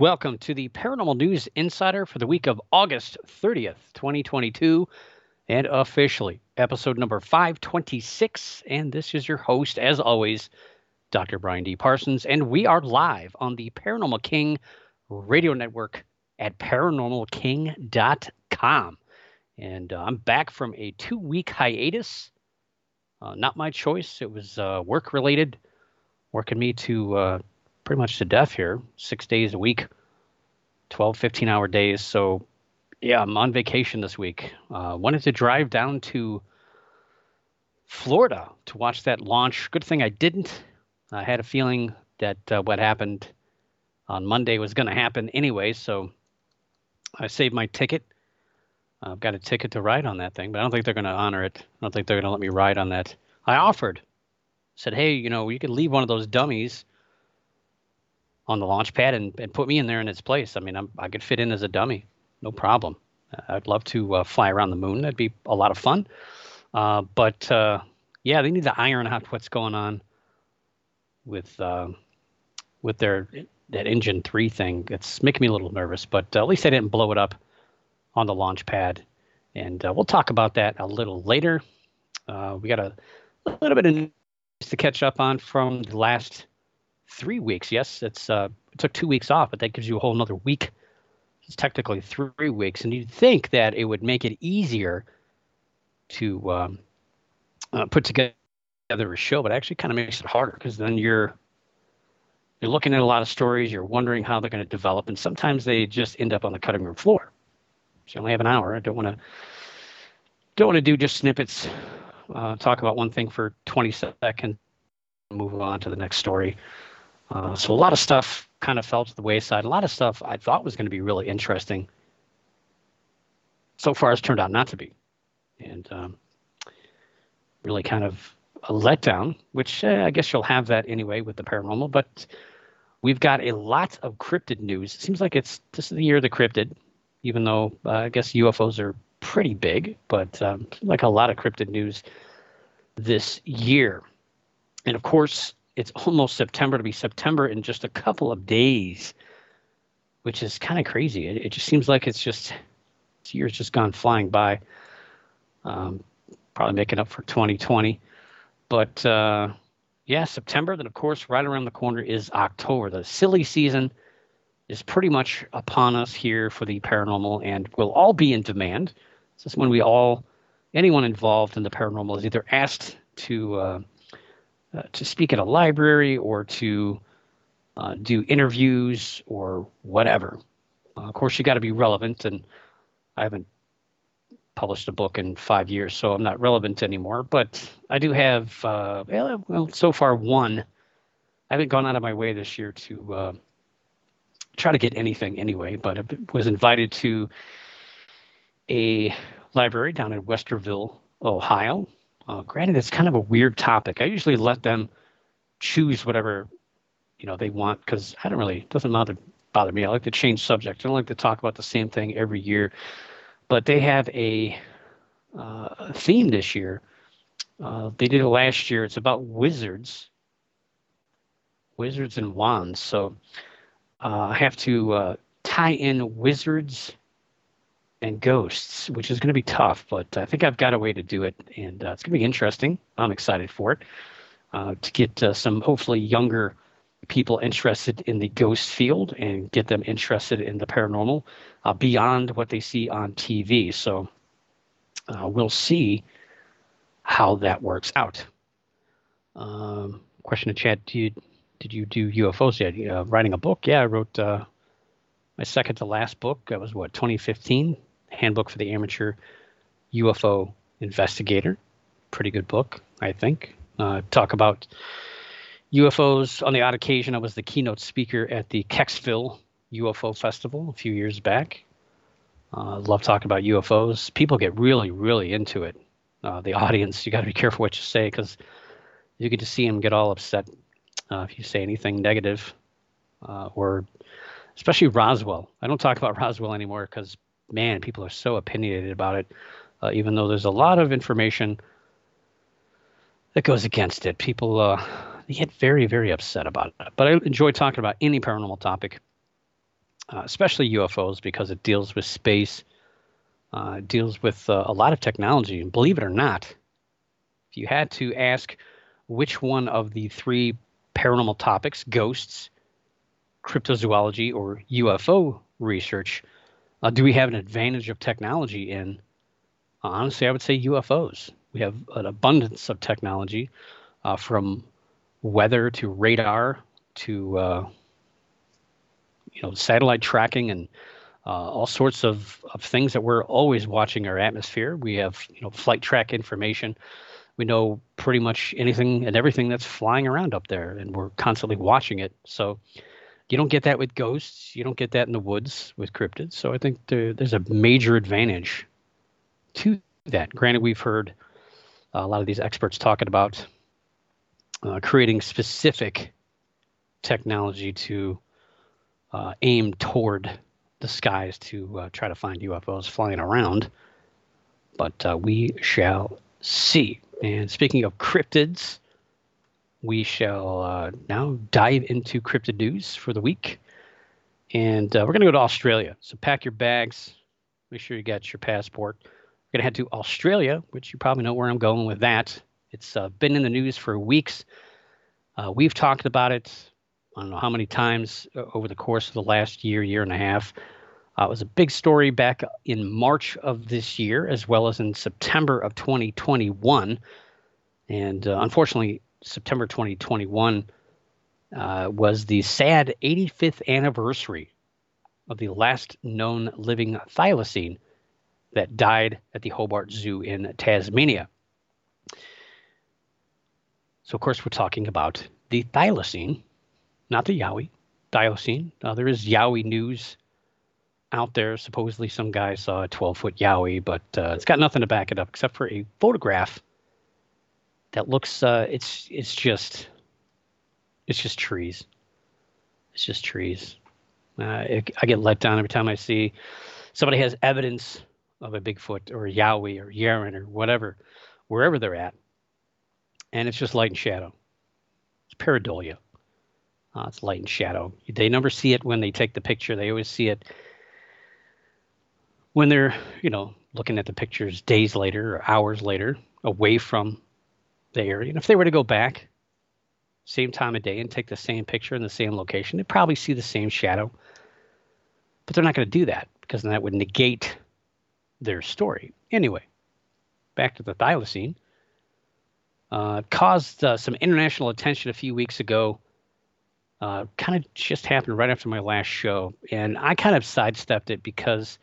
Welcome to the Paranormal News Insider for the week of August 30th, 2022, and officially episode number 526. And this is your host, as always, Dr. Brian D. Parsons, and we are live on the Paranormal King radio network at paranormalking.com. And uh, I'm back from a two week hiatus. Uh, not my choice, it was uh, work related, working me to uh, pretty much to death here, six days a week, 12, 15 hour days. So, yeah, I'm on vacation this week. Uh, wanted to drive down to Florida to watch that launch. Good thing I didn't. I had a feeling that uh, what happened on Monday was going to happen anyway. So, I saved my ticket. I've got a ticket to ride on that thing, but I don't think they're going to honor it. I don't think they're going to let me ride on that. I offered, said, hey, you know, you could leave one of those dummies on the launch pad and, and put me in there in its place. I mean, I'm, I could fit in as a dummy, no problem. I'd love to uh, fly around the moon. That'd be a lot of fun. Uh, but uh, yeah, they need to iron out what's going on with uh, with their that engine three thing. It's making me a little nervous. But uh, at least they didn't blow it up on the launch pad, and uh, we'll talk about that a little later. we got a, a little bit of news to catch up on from the last three weeks. Yes, it's uh, it took two weeks off, but that gives you a whole another week. It's technically three weeks, and you'd think that it would make it easier to um, uh, put together a show, but actually kind of makes it harder because then you're you're looking at a lot of stories, you're wondering how they're going to develop, and sometimes they just end up on the cutting room floor. So you only have an hour. I don't want to don't want to do just snippets, uh, talk about one thing for 20 seconds, move on to the next story. Uh, so a lot of stuff kind of fell to the wayside. A lot of stuff I thought was going to be really interesting. So far, has turned out not to be, and um, really kind of a letdown. Which uh, I guess you'll have that anyway with the paranormal. But we've got a lot of cryptid news. It seems like it's this is the year of the cryptid, even though uh, I guess UFOs are pretty big, but um, like a lot of cryptid news this year. And of course, it's almost September to be September in just a couple of days, which is kind of crazy. It, it, just seems like it's just this year's just gone flying by. Um, probably making up for 2020, but uh, yeah, September. Then of course, right around the corner is October. The silly season is pretty much upon us here for the paranormal, and we'll all be in demand. This is when we all, anyone involved in the paranormal, is either asked to uh, uh, to speak at a library or to uh, do interviews or whatever. Uh, of course, you got to be relevant, and I haven't published a book in five years, so I'm not relevant anymore. But I do have, uh, well, so far one. I haven't gone out of my way this year to uh, try to get anything anyway, but I was invited to a library down in Westerville, Ohio, uh, granted, it's kind of a weird topic. I usually let them choose whatever you know they want because I don't really it doesn't bother bother me. I like to change subjects. I don't like to talk about the same thing every year. But they have a uh, theme this year. Uh, they did it last year. It's about wizards, wizards and wands. So uh, I have to uh, tie in wizards and ghosts, which is going to be tough, but I think I've got a way to do it, and uh, it's going to be interesting. I'm excited for it uh, to get uh, some hopefully younger people interested in the ghost field and get them interested in the paranormal uh, beyond what they see on TV. So uh, we'll see how that works out. Um, question to chat: Do you did you do UFOs yet? Uh, writing a book? Yeah, I wrote my second to last book. That was what 2015 Handbook for the Amateur UFO Investigator. Pretty good book, I think. Uh, talk about UFOs. On the odd occasion, I was the keynote speaker at the Kecksburg UFO Festival a few years back. Uh, love talking about UFOs. People get really, really into it. uh, the audience. You got to be careful what you say because you get to see them get all upset uh, if you say anything negative, uh, or especially Roswell. I don't talk about Roswell anymore because man, people are so opinionated about it. Uh, even though there's a lot of information that goes against it, people uh, get very, very upset about it. But I enjoy talking about any paranormal topic, uh, especially UFOs, because it deals with space, uh, deals with uh, a lot of technology. And believe it or not, if you had to ask which one of the three paranormal topics, ghosts, cryptozoology, or UFO research, uh, do we have an advantage of technology in? Uh, honestly, I would say UFOs. We have an abundance of technology uh, from weather to radar to uh, you know satellite tracking and uh, all sorts of, of things that we're always watching our atmosphere. We have you know flight track information. We know pretty much anything and everything that's flying around up there, and we're constantly watching it. So you don't get that with ghosts. You don't get that in the woods with cryptids. So I think there, there's a major advantage to that. Granted, we've heard a lot of these experts talking about uh, creating specific technology to uh, aim toward the skies to uh, try to find UFOs flying around. But uh, we shall see. And speaking of cryptids, we shall uh, now dive into crypto news for the week. And uh, we're going to go to Australia. So pack your bags, make sure you got your passport. We're going to head to Australia, which you probably know where I'm going with that. It's uh, been in the news for weeks. Uh, we've talked about it, I don't know how many times uh, over the course of the last year, year and a half. Uh, it was a big story back in March of this year, as well as in September of 2021. And unfortunately, September 2021 uh, was the sad 85th anniversary of the last known living thylacine that died at the Hobart Zoo in Tasmania. So, of course, we're talking about the thylacine, not the yowie, thylacine. Uh, there is yowie news out there. Supposedly, some guy saw a 12 foot yowie, but uh, it's got nothing to back it up except for a photograph that looks. Uh, it's it's just it's just trees. It's just trees. Uh, it, I get let down every time I see somebody has evidence of a Bigfoot or a Yowie or Yeren or whatever, wherever they're at, and it's just light and shadow. It's pareidolia. Uh, it's light and shadow. They never see it when they take the picture. They always see it when they're, you know, looking at the pictures days later or hours later, away from the area. And if they were to go back, same time of day, and take the same picture in the same location, they'd probably see the same shadow. But they're not going to do that because then that would negate their story. Anyway, back to the thylacine. Uh, caused uh, some international attention a few weeks ago. Uh, kind of just happened right after my last show, and I kind of sidestepped it because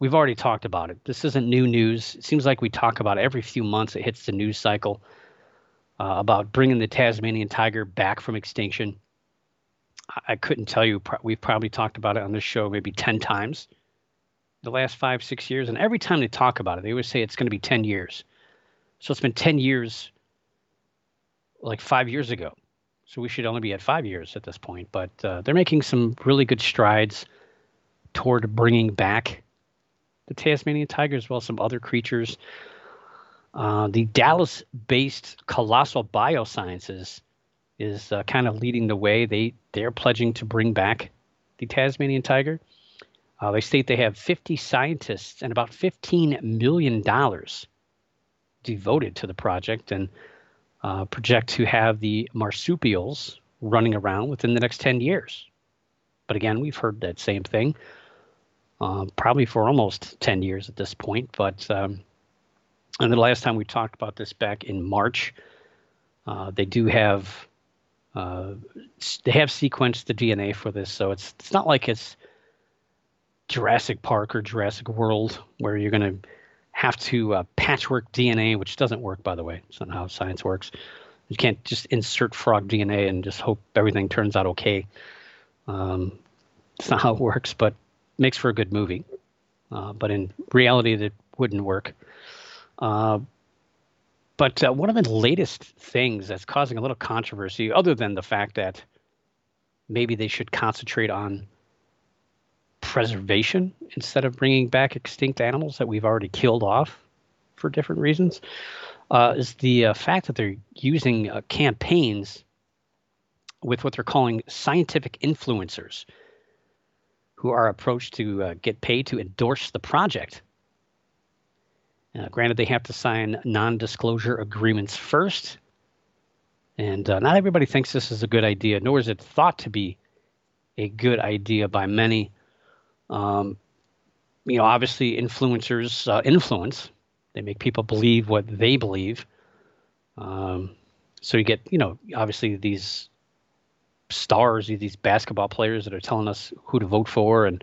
we've already talked about it. This isn't new news. It seems like we talk about it every few months. It hits the news cycle uh, about bringing the Tasmanian tiger back from extinction. I, I couldn't tell you. We've probably talked about it on this show maybe ten times the last five, six years. And every time they talk about it, they always say it's going to be 10 years. So it's been 10 years, like five years ago. So we should only be at five years at this point. But uh, they're making some really good strides toward bringing back the Tasmanian tiger as well as some other creatures. Uh, the Dallas based Colossal Biosciences is uh, kind of leading the way. They, they're pledging to bring back the Tasmanian tiger. Uh, they state they have 50 scientists and about $15 million devoted to the project and uh, project to have the marsupials running around within the next 10 years. But again, we've heard that same thing uh, probably for almost 10 years at this point. But um, and the last time we talked about this back in March, uh, they do have uh, they have sequenced the DNA for this, so it's it's not like it's Jurassic Park or Jurassic World, where you're going to have to uh, patchwork DNA, which doesn't work, by the way. It's not how science works. You can't just insert frog DNA and just hope everything turns out okay. Um, it's not how it works, but makes for a good movie. Uh, but in reality, that wouldn't work. Uh, But uh, one of the latest things that's causing a little controversy, other than the fact that maybe they should concentrate on preservation instead of bringing back extinct animals that we've already killed off for different reasons, uh, is the uh, fact that they're using uh, campaigns with what they're calling scientific influencers who are approached to uh, get paid to endorse the project. Uh, granted, they have to sign non disclosure agreements first. And uh, not everybody thinks this is a good idea, nor is it thought to be a good idea by many. Um, you know, obviously, influencers uh, influence, they make people believe what they believe. Um, so you get, you know, obviously these stars, these basketball players that are telling us who to vote for and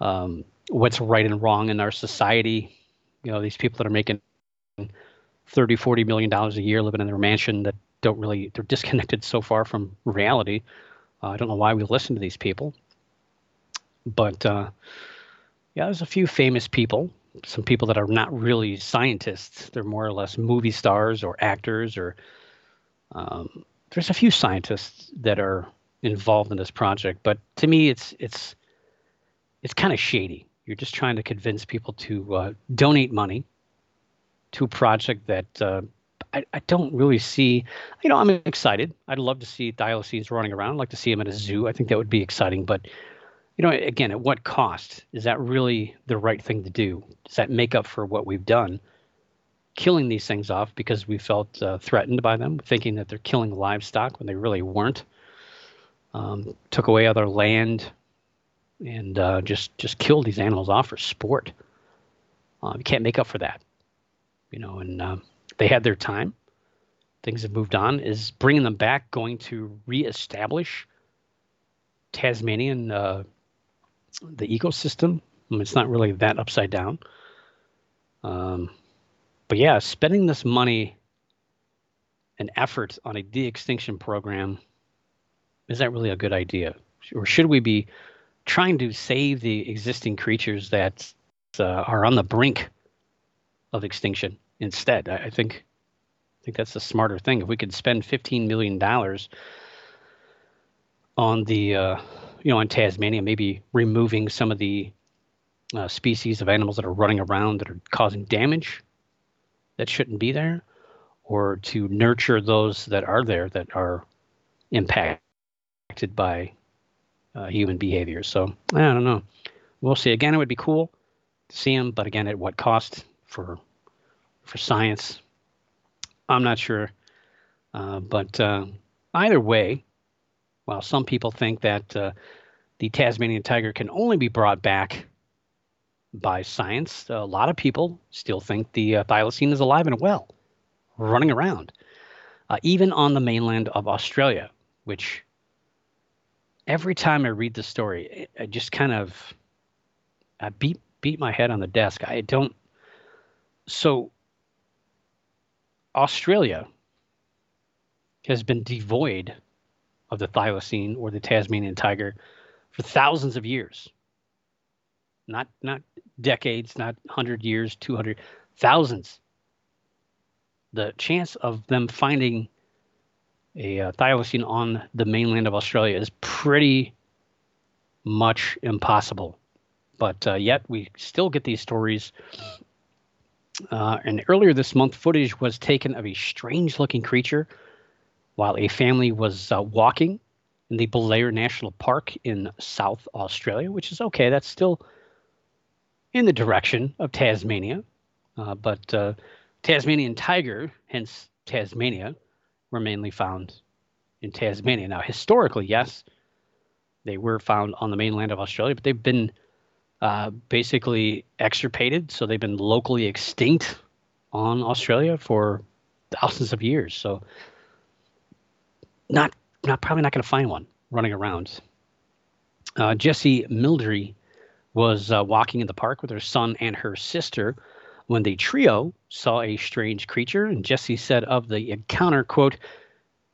um, what's right and wrong in our society. You know, these people that are making 30, 40 million dollars a year living in their mansion that don't really, they're disconnected so far from reality. Uh, I don't know why we listen to these people. But uh, yeah, there's a few famous people, some people that are not really scientists. They're more or less movie stars or actors or um, there's a few scientists that are involved in this project, but to me, it's it's it's kind of shady. You're just trying to convince people to uh, donate money to a project that uh, I, I, don't really see. You know, I'm excited. I'd love to see thylacines running around. I'd like to see them at a zoo. I think that would be exciting. But you know, again, at what cost? Is that really the right thing to do? Does that make up for what we've done? killing these things off because we felt uh, threatened by them, thinking that they're killing livestock when they really weren't. Um, took away other land and uh, just just kill these animals off for sport. Uh, you can't make up for that, you know. And uh, they had their time. Things have moved on. Is bringing them back going to reestablish Tasmanian uh, the ecosystem? I mean, it's not really that upside down. Um, but yeah, spending this money and effort on a de-extinction program is that really a good idea, or should we be trying to save the existing creatures that uh, are on the brink of extinction instead? I, think I think that's the smarter thing. If we could spend fifteen million dollars on the uh, you know on Tasmania, maybe removing some of the uh, species of animals that are running around that are causing damage that shouldn't be there or to nurture those that are there that are impacted by uh, human behavior. So I don't know. We'll see. Again, it would be cool to see them, but again, at what cost for for science? I'm not sure. Uh, but uh, either way, while some people think that uh, the Tasmanian tiger can only be brought back by science. A lot of people still think the uh, thylacine is alive and well, running around, uh, even on the mainland of Australia, which every time I read the story, I just kind of I beat beat my head on the desk. I don't. So Australia has been devoid of the thylacine or the Tasmanian tiger for thousands of years not not decades, not 100 years, 200, thousands. The chance of them finding a uh, thylacine on the mainland of Australia is pretty much impossible. But uh, yet we still get these stories. Uh, and earlier this month, footage was taken of a strange looking creature while a family was uh, walking in the Belair National Park in South Australia, which is okay. That's still in the direction of Tasmania. Uh, but uh, Tasmanian tiger, hence Tasmania, were mainly found in Tasmania. Now, historically, yes, they were found on the mainland of Australia, but they've been uh, basically extirpated. So they've been locally extinct on Australia for thousands of years. So not, not probably not going to find one running around. Uh, Jessie Mildry was uh, walking in the park with her son and her sister when the trio saw a strange creature. And Jesse said of the encounter, quote,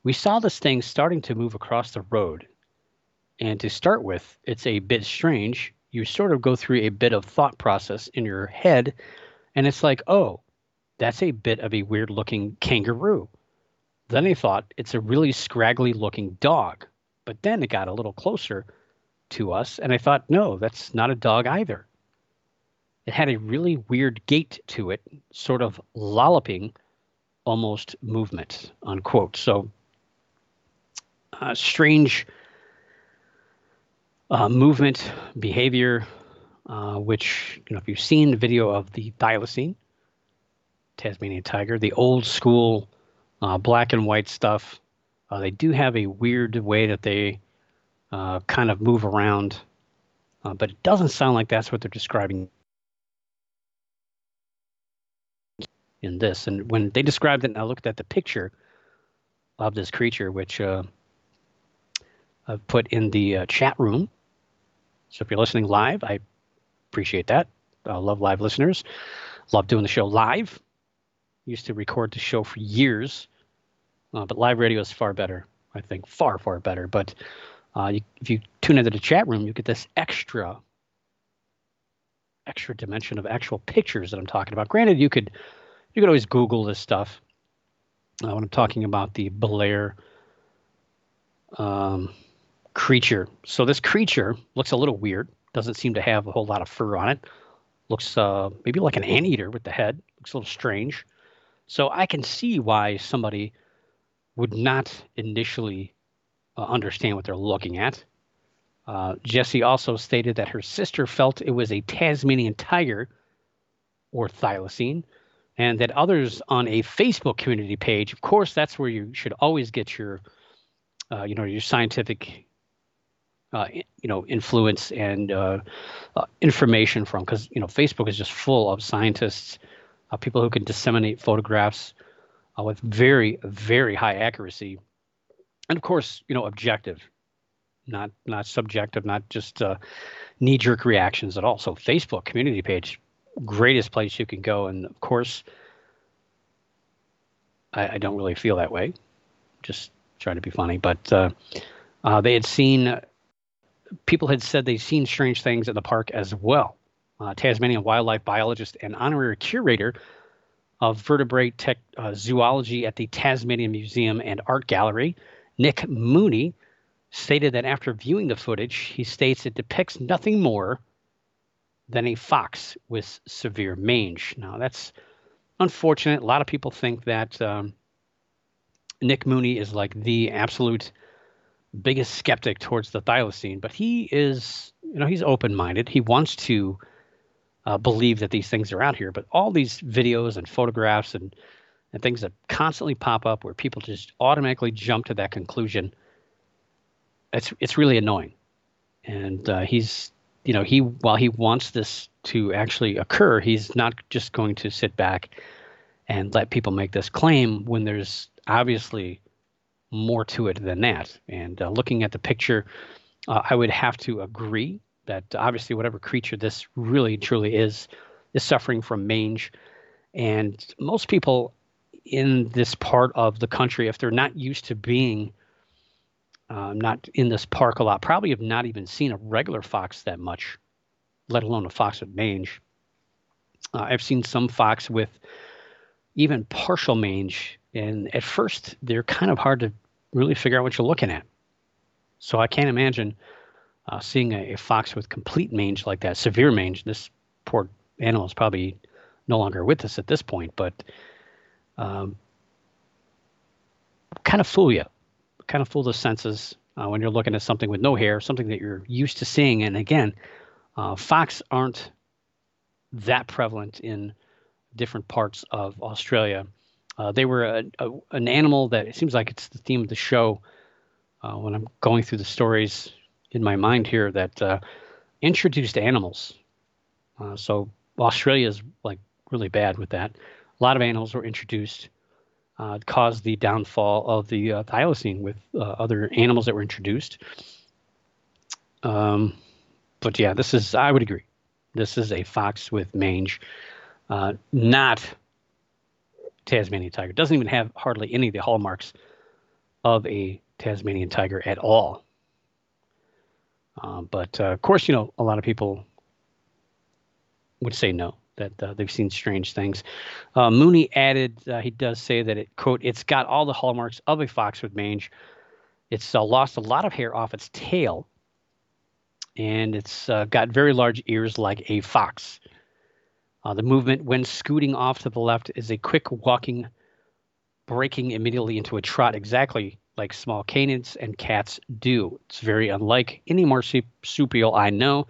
We saw this thing starting to move across the road. And to start with, it's a bit strange. You sort of go through a bit of thought process in your head, and it's like, oh, that's a bit of a weird looking kangaroo. Then I thought it's a really scraggly looking dog. But then it got a little closer to us, and I thought, no, that's not a dog either. It had a really weird gait to it, sort of lolloping almost movement, unquote. So, uh, strange uh, movement, behavior, uh, which, you know, if you've seen the video of the thylacine, Tasmanian tiger, the old school uh, black and white stuff, uh, they do have a weird way that they uh, kind of move around, but it doesn't sound like that's what they're describing in this. And when they described it, and I looked at the picture of this creature, which uh, I've put in the uh, chat room. So if you're listening live, I appreciate that. I love live listeners. Love doing the show live. Used to record the show for years, uh, but live radio is far better. I think far far better. But uh, you, if you tune into the chat room, you get this extra extra dimension of actual pictures that I'm talking about. Granted, you could you can always Google this stuff. Uh, when I'm talking about the Belair um, creature. So this creature looks a little weird. Doesn't seem to have a whole lot of fur on it. Looks uh, maybe like an anteater with the head. Looks a little strange. So I can see why somebody would not initially uh, understand what they're looking at. Uh, Jessie also stated that her sister felt it was a Tasmanian tiger or thylacine and that others on a Facebook community page, of course, that's where you should always get your, uh, you know, your scientific, uh, you know, influence and uh, uh information from, because you know, Facebook is just full of scientists, uh, people who can disseminate photographs uh, with very, very high accuracy, and of course, you know, objective, not not subjective, not just knee-jerk reactions at all. So, Facebook community page greatest place you can go. And of course, I, I don't really feel that way. Just trying to be funny, but uh, uh, they had seen people had said they'd seen strange things at the park as well. Uh, Tasmanian wildlife biologist and honorary curator of vertebrate tech, uh, zoology at the Tasmanian Museum and Art Gallery, Nick Mooney, stated that after viewing the footage, he states it depicts nothing more than a fox with severe mange. Now, that's unfortunate. A lot of people think that um, Nick Mooney is like the absolute biggest skeptic towards the thylacine, but he is, you know, he's open minded. He wants to uh, believe that these things are out here, but all these videos and photographs and and things that constantly pop up where people just automatically jump to that conclusion. It's it's really annoying, and uh, he's you know, he while he wants this to actually occur, he's not just going to sit back and let people make this claim when there's obviously more to it than that. And uh, looking at the picture, uh, I would have to agree that obviously whatever creature this really truly is is suffering from mange. And most people in this part of the country, if they're not used to being uh, not in this park a lot. Probably have not even seen a regular fox that much, let alone a fox with mange. Uh, I've seen some fox with even partial mange, and at first they're kind of hard to really figure out what you're looking at. So I can't imagine uh, seeing a, a, fox with complete mange like that, severe mange. This poor animal is probably no longer with us at this point, but um, kind of fool you kind of fool the senses uh, when you're looking at something with no hair, something that you're used to seeing. And again, uh, fox aren't that prevalent in different parts of Australia. Uh, they were a, a, an animal that it seems like it's the theme of the show uh, when I'm going through the stories in my mind here that uh, introduced animals. Uh, so Australia is like really bad with that. A lot of animals were introduced uh, caused the downfall of the uh, thylacine with uh, other animals that were introduced. Um, but yeah, this is, I would agree. This is a fox with mange, uh, not Tasmanian tiger. Doesn't even have hardly any of the hallmarks of a Tasmanian tiger at all. Uh, but uh, of course, you know, a lot of people would say no. That uh, they've seen strange things. Uh, Mooney added, uh, he does say that it quote, it's got all the hallmarks of a fox with mange. It's uh, lost a lot of hair off its tail, and it's uh, got very large ears like a fox. Uh, the movement when scooting off to the left is a quick walking, breaking immediately into a trot, exactly like small canids and cats do. It's very unlike any marsupial I know,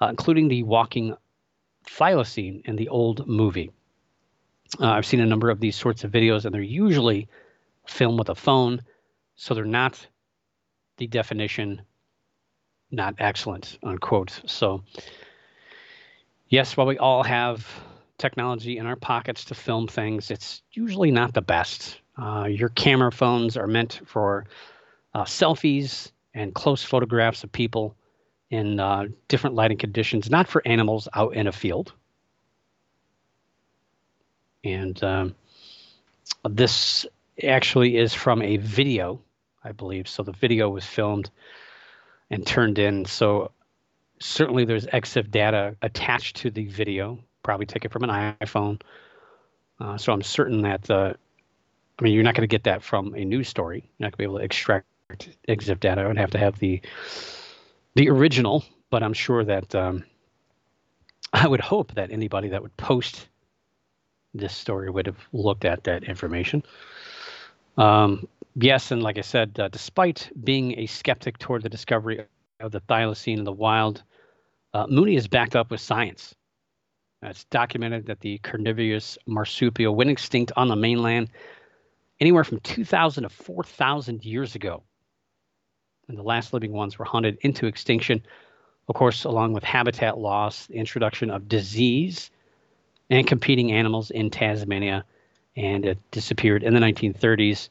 including the walking thylacine in the old movie. Uh, I've seen a number of these sorts of videos, and they're usually filmed with a phone, so they're not the definition not excellent, unquote. So, yes, while we all have technology in our pockets to film things, it's usually not the best. Uh, your camera phones are meant for uh, selfies and close photographs of people in uh, different lighting conditions, not for animals out in a field. And um, this actually is from a video, I believe. So the video was filmed and turned in. So certainly there's EXIF data attached to the video, probably taken from an iPhone. Uh, so I'm certain that, uh, I mean, you're not going to get that from a news story. You're not going to be able to extract EXIF data. I would have to have the the original, but I'm sure that um, I would hope that anybody that would post this story would have looked at that information. Um, yes, and like I said, uh, despite being a skeptic toward the discovery of the thylacine in the wild, uh, Mooney is backed up with science. Uh, it's documented that the carnivorous marsupial went extinct on the mainland anywhere from 2,000 to 4,000 years ago and the last living ones were hunted into extinction. Of course, along with habitat loss, the introduction of disease and competing animals in Tasmania, and it disappeared in the 1930s,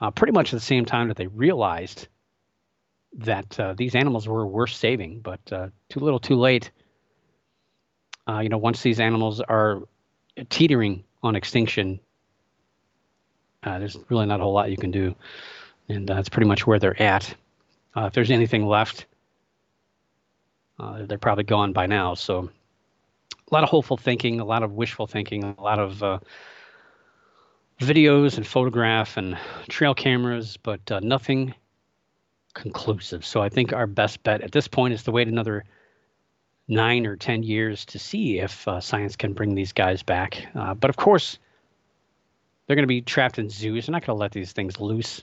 uh, pretty much at the same time that they realized that uh, these animals were worth saving, but uh, too little, too late. Uh, you know, once these animals are teetering on extinction, uh, there's really not a whole lot you can do, and that's pretty much where they're at. Uh, if there's anything left, uh, they're probably gone by now. So a lot of hopeful thinking, a lot of wishful thinking, a lot of uh, videos and photograph and trail cameras, but uh, nothing conclusive. So I think our best bet at this point is to wait another nine or ten years to see if uh, science can bring these guys back. Uh, but of course, they're going to be trapped in zoos. They're not going to let these things loose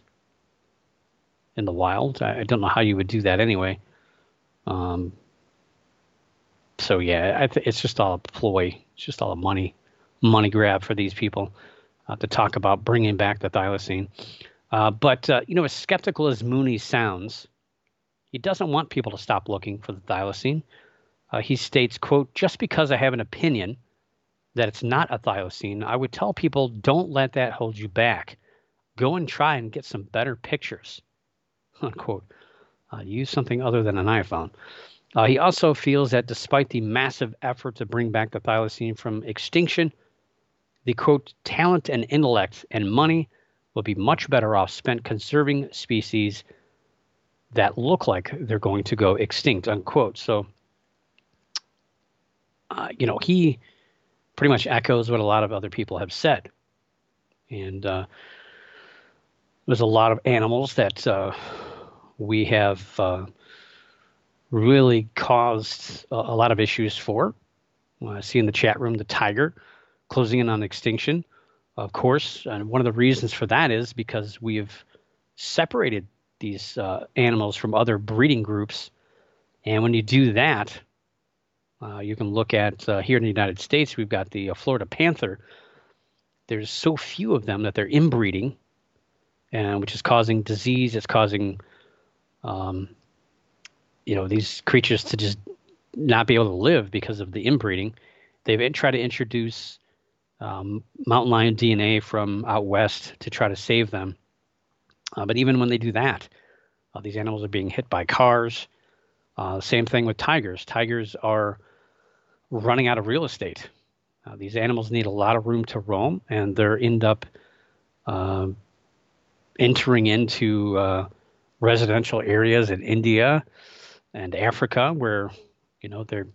in the wild. I, I don't know how you would do that anyway. Um, so yeah, th- it's just all a ploy. It's just all a money money grab for these people uh, to talk about bringing back the thylacine. Uh, but uh, you know, as skeptical as Mooney sounds, he doesn't want people to stop looking for the thylacine. Uh, he states, "quote Just because I have an opinion that it's not a thylacine, I would tell people don't let that hold you back. Go and try and get some better pictures." unquote. Uh, use something other than an iPhone. Uh, he also feels that despite the massive effort to bring back the thylacine from extinction, the quote, talent and intellect and money will be much better off spent conserving species that look like they're going to go extinct, unquote. So, uh, you know, he pretty much echoes what a lot of other people have said. And uh, there's a lot of animals that uh, we have uh, really caused a, a, lot of issues for. I uh, see in the chat room the tiger closing in on extinction, of course. And one of the reasons for that is because we have separated these uh, animals from other breeding groups. And when you do that, uh, you can look at uh, here in the United States, we've got the uh, Florida panther. There's so few of them that they're inbreeding, and which is causing disease. It's causing um, you know, these creatures to just not be able to live because of the inbreeding. They've tried to introduce um, mountain lion DNA from out west to try to save them. Uh, but even when they do that, uh, these animals are being hit by cars. Uh, same thing with tigers. Tigers are running out of real estate. Uh, these animals need a lot of room to roam, and they end up uh, entering into uh, residential areas in India and Africa where you know they're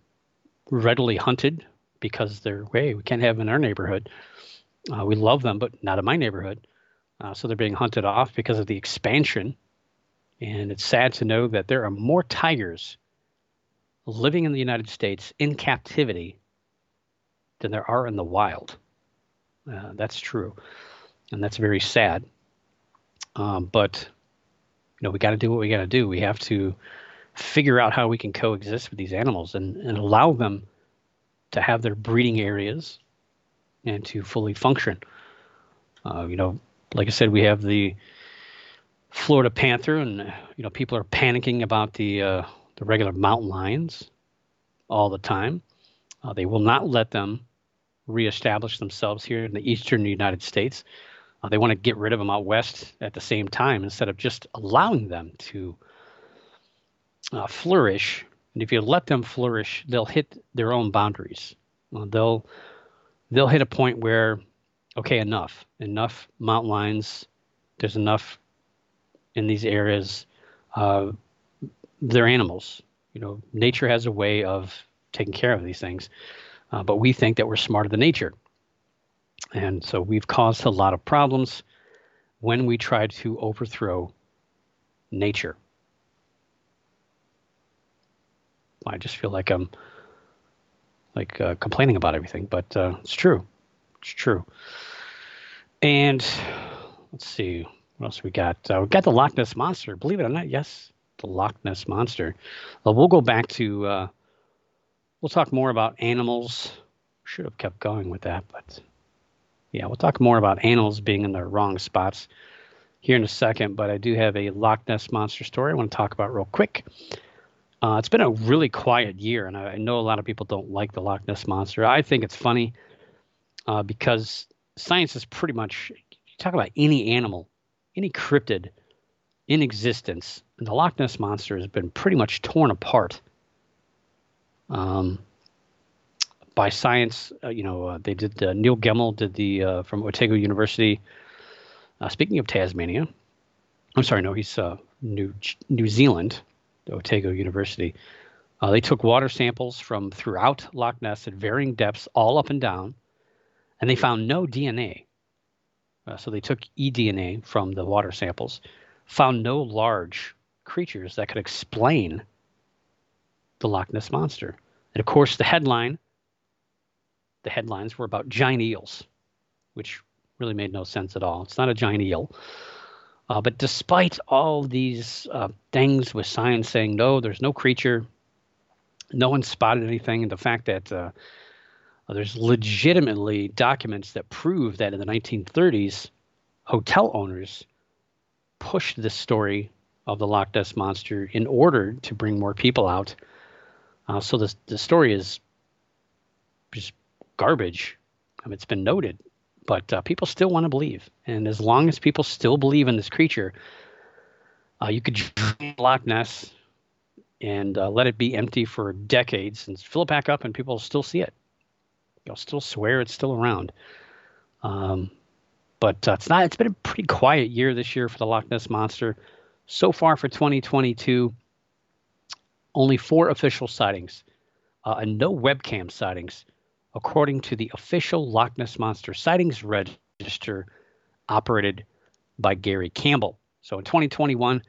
readily hunted because they're hey we can't have them in our neighborhood. Uh, we love them, but not in my neighborhood. Uh, so they're being hunted off because of the expansion. And it's sad to know that there are more tigers living in the United States in captivity than there are in the wild. Uh, that's true, and that's very sad. Um, but know, we got to do what we got to do. We have to figure out how we can coexist with these animals and, and allow them to have their breeding areas and to fully function. Uh, you know, like I said, we have the Florida panther, and you know, people are panicking about the uh, the regular mountain lions all the time. Uh, they will not let them reestablish themselves here in the eastern United States. Uh, they want to get rid of them out west at the same time instead of just allowing them to uh, flourish. And if you let them flourish, they'll hit their own boundaries. Uh, they'll they'll hit a point where, okay, enough, enough mountain lions. There's enough in these areas. Uh, they're animals. You know, nature has a way of taking care of these things, uh, but we think that we're smarter than nature. And so we've caused a lot of problems when we try to overthrow nature. I just feel like I'm like uh, complaining about everything, but uh, it's true. It's true. And let's see what else we got. Uh, we got the Loch Ness monster. Believe it or not, yes, the Loch Ness monster. Well, we'll go back to. Uh, we'll talk more about animals. Should have kept going with that, but yeah, we'll talk more about animals being in the wrong spots here in a second. But I do have a Loch Ness monster story I want to talk about real quick. Uh, it's been a really quiet year, and I, know a lot of people don't like the Loch Ness monster. I think it's funny uh, because science is pretty much talk about any animal, any cryptid in existence, the Loch Ness monster has been pretty much torn apart. Um, by science. Uh, you know, uh, they did. Uh, Neil Gemmell did the uh, from Otago University. Speaking of Tasmania, I'm sorry, no, he's New New Zealand, Otago University. they took water samples from throughout Loch Ness at varying depths, all up and down, and they found no DNA. so they took eDNA from the water samples, found no large creatures that could explain the Loch Ness monster. And of course, the headline the headlines were about giant eels, which really made no sense at all. It's not a giant eel. Uh, but despite all these uh, things with science saying no, there's no creature, no one spotted anything, and the fact that uh, there's legitimately documents that prove that in the 1930s, hotel owners pushed this story of the Loch Ness monster in order to bring more people out. Uh, so the the story is just garbage. Mean, it's been noted, but uh, people still want to believe. And as long as people still believe in this creature, uh, you could drain Loch Ness and uh, let it be empty for decades and fill it back up, and people will still see it. They'll still swear it's still around. Um, but uh, it's not. It's been a pretty quiet year this year for the Loch Ness monster. So far for 2022, only four official sightings uh, and no webcam sightings according to the official Loch Ness Monster Sightings Register operated by Gary Campbell. So in 2021,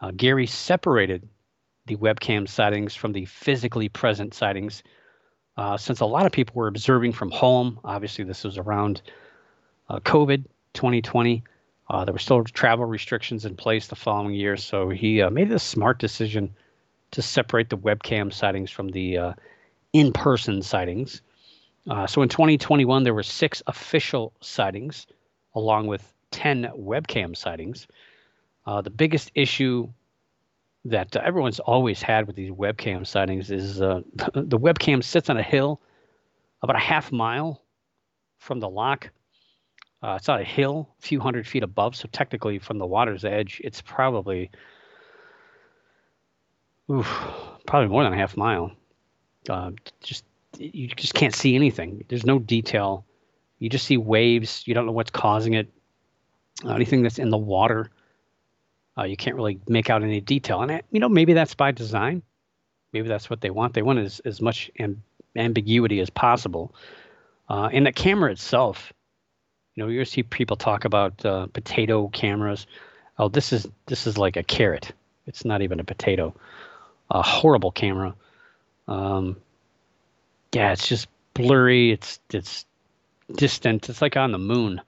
uh, Gary separated the webcam sightings from the physically present sightings uh, since a lot of people were observing from home. Obviously, this was around uh, COVID 2020. Uh, there were still travel restrictions in place the following year, so he uh, made a smart decision to separate the webcam sightings from the uh, in person sightings. Uh, so in 2021, there were six official sightings, along with 10 webcam sightings. Uh, the biggest issue that uh, everyone's always had with these webcam sightings is uh, the webcam sits on a hill about a half mile from the loch. Uh, it's on a hill, a few hundred feet above, so technically from the water's edge, it's probably oof, probably more than a half mile. Uh, just you just can't see anything. There's no detail. You just see waves. You don't know what's causing it. Uh, anything that's in the water, uh, you can't really make out any detail. And you know, maybe that's by design. Maybe that's what they want. They want as as much and ambiguity as possible. Uh, and the camera itself, you know, you see people talk about uh, potato cameras. Oh, this is this is like a carrot. It's not even a potato. A horrible camera. Um, yeah, it's just blurry. It's it's distant. It's like on the moon,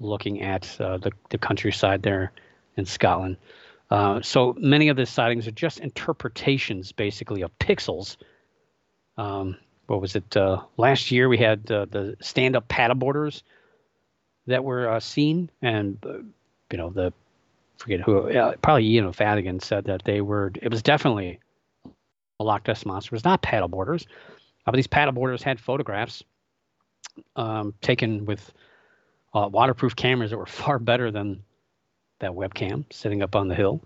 looking at uh, the the countryside there in Scotland. Uh, so many of the sightings are just interpretations, basically, of pixels. Um, what was it? Uh, last year we had uh, the stand-up paddleboarders that were uh, seen, and uh, you know the forget who, probably Eoin O'Faodhagain said that they were. It was definitely a Loch Ness monster. It was not paddleboarders, but these paddleboarders had photographs um, taken with waterproof cameras that were far better than that webcam sitting up on the hill,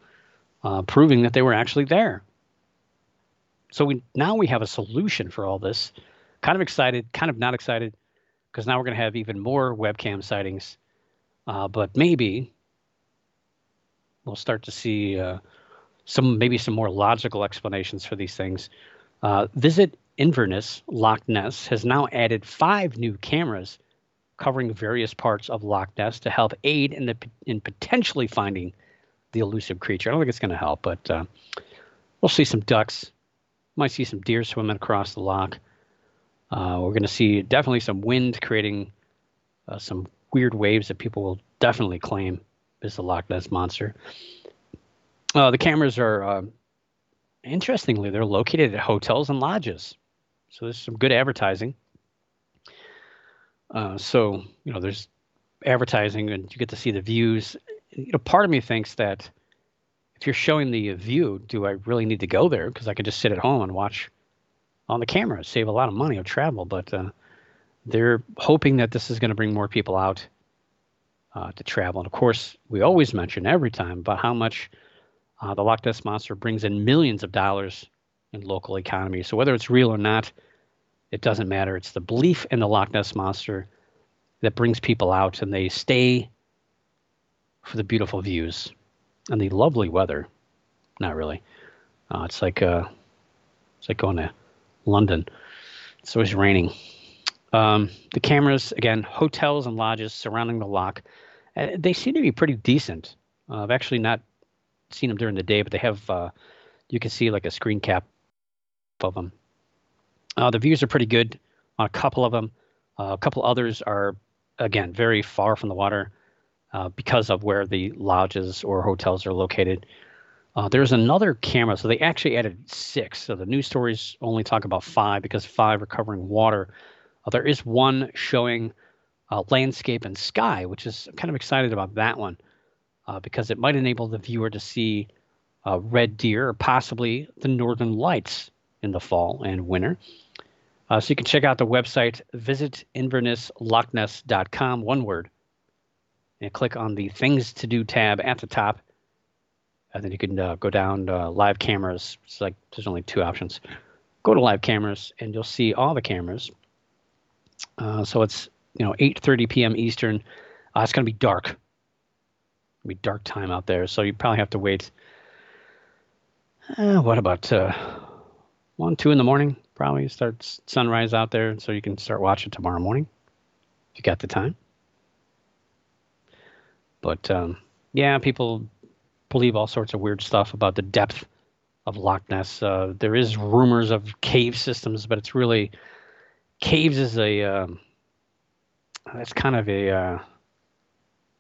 uh, proving that they were actually there. So we now we have a solution for all this. Kind of excited, kind of not excited, because now we're going to have even more webcam sightings. Uh, but maybe we'll start to see uh, some maybe some more logical explanations for these things. Uh, Visit Inverness Loch Ness has now added five new cameras covering various parts of Loch Ness to help aid in the in potentially finding the elusive creature. I don't think it's going to help, but uh, we'll see some ducks. Might see some deer swimming across the loch. Uh, we're going to see definitely some wind creating uh, some weird waves that people will definitely claim is the Loch Ness monster. Uh, the cameras are, uh, interestingly, they're located at hotels and lodges. So there's some good advertising. Uh, so you know, there's advertising, and you get to see the views. You know, part of me thinks that if you're showing the view, do I really need to go there? Because I can just sit at home and watch on the camera, save a lot of money of travel. But uh, they're hoping that this is going to bring more people out uh, to travel. And of course, we always mention every time about how much uh, the Loch Ness monster brings in millions of dollars in local economy. So whether it's real or not, it doesn't matter. It's the belief in the Loch Ness monster that brings people out, and they stay for the beautiful views and the lovely weather. Not really. Uh, it's like uh, it's like going to London. It's always raining. Um, the cameras, again, hotels and lodges surrounding the loch, uh, they seem to be pretty decent. Uh, I've actually not seen them during the day, but they have. Uh, you can see like a screen cap of them. Uh, the views are pretty good on a couple of them. Uh, a couple others are, again, very far from the water uh, because of where the lodges or hotels are located. Uh, there's another camera, so they actually added six. So the news stories only talk about five because five are covering water. Uh, there is one showing uh, landscape and sky, which is I'm kind of excited about that one because it might enable the viewer to see red deer or possibly the northern lights in the fall and winter. Uh, so you can check out the website, visit invernesslochness.com, one word, and click on the Things to Do tab at the top. And then you can uh, go down to live cameras. It's like there's only two options. Go to live cameras, and you'll see all the cameras. Uh, so it's you know 8:30 p.m. Eastern. Uh, it's going to be dark. It'll be dark time out there, so you probably have to wait. Uh, what about uh, one, two in the morning? probably starts sunrise out there so you can start watching tomorrow morning if you got the time. But um, yeah, people believe all sorts of weird stuff about the depth of Loch Ness. Uh, there is rumors of cave systems, but it's really caves is a um, that's kind of a uh,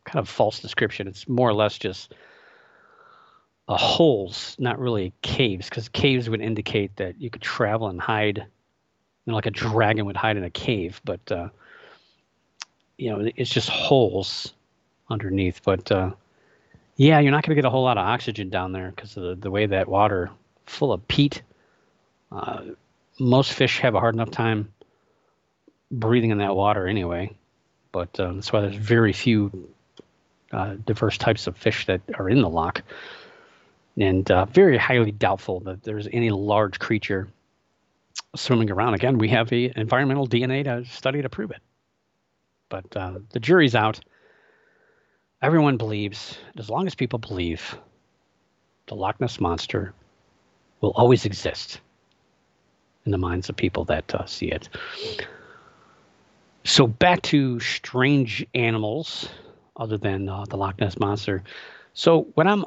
kind of false description. It's more or less just uh, holes, not really caves, because caves would indicate that you could travel and hide, you know, like a dragon would hide in a cave. But uh, you know, it's just holes underneath. But uh, yeah, you're not going to get a whole lot of oxygen down there because of the, the way that water full of peat. Uh, most fish have a hard enough time breathing in that water anyway. But uh, that's why there's very few uh, diverse types of fish that are in the loch and uh, very highly doubtful that there's any large creature swimming around. Again, we have the environmental DNA to study to prove it. But uh, the jury's out. Everyone believes, as long as people believe, the Loch Ness monster will always exist. in the minds of people that uh, see it. So back to strange animals, other than uh, the Loch Ness monster. So when I'm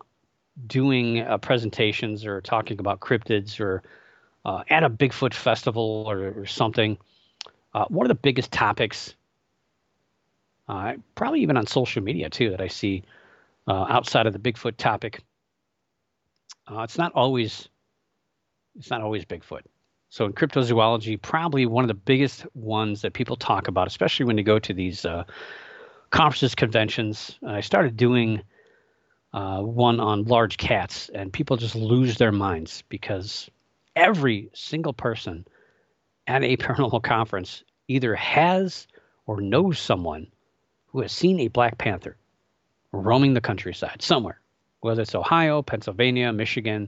doing uh, presentations or talking about cryptids or uh, at a Bigfoot festival or, or something, uh, one of the biggest topics, uh, probably even on social media too, that I see uh, outside of the Bigfoot topic, uh, it's not always it's not always Bigfoot. So in cryptozoology, probably one of the biggest ones that people talk about, especially when you go to these conferences, conventions. I started doing uh, one on large cats, and people just lose their minds because every single person at a paranormal conference either has or knows someone who has seen a black panther roaming the countryside somewhere, whether it's Ohio, Pennsylvania, Michigan,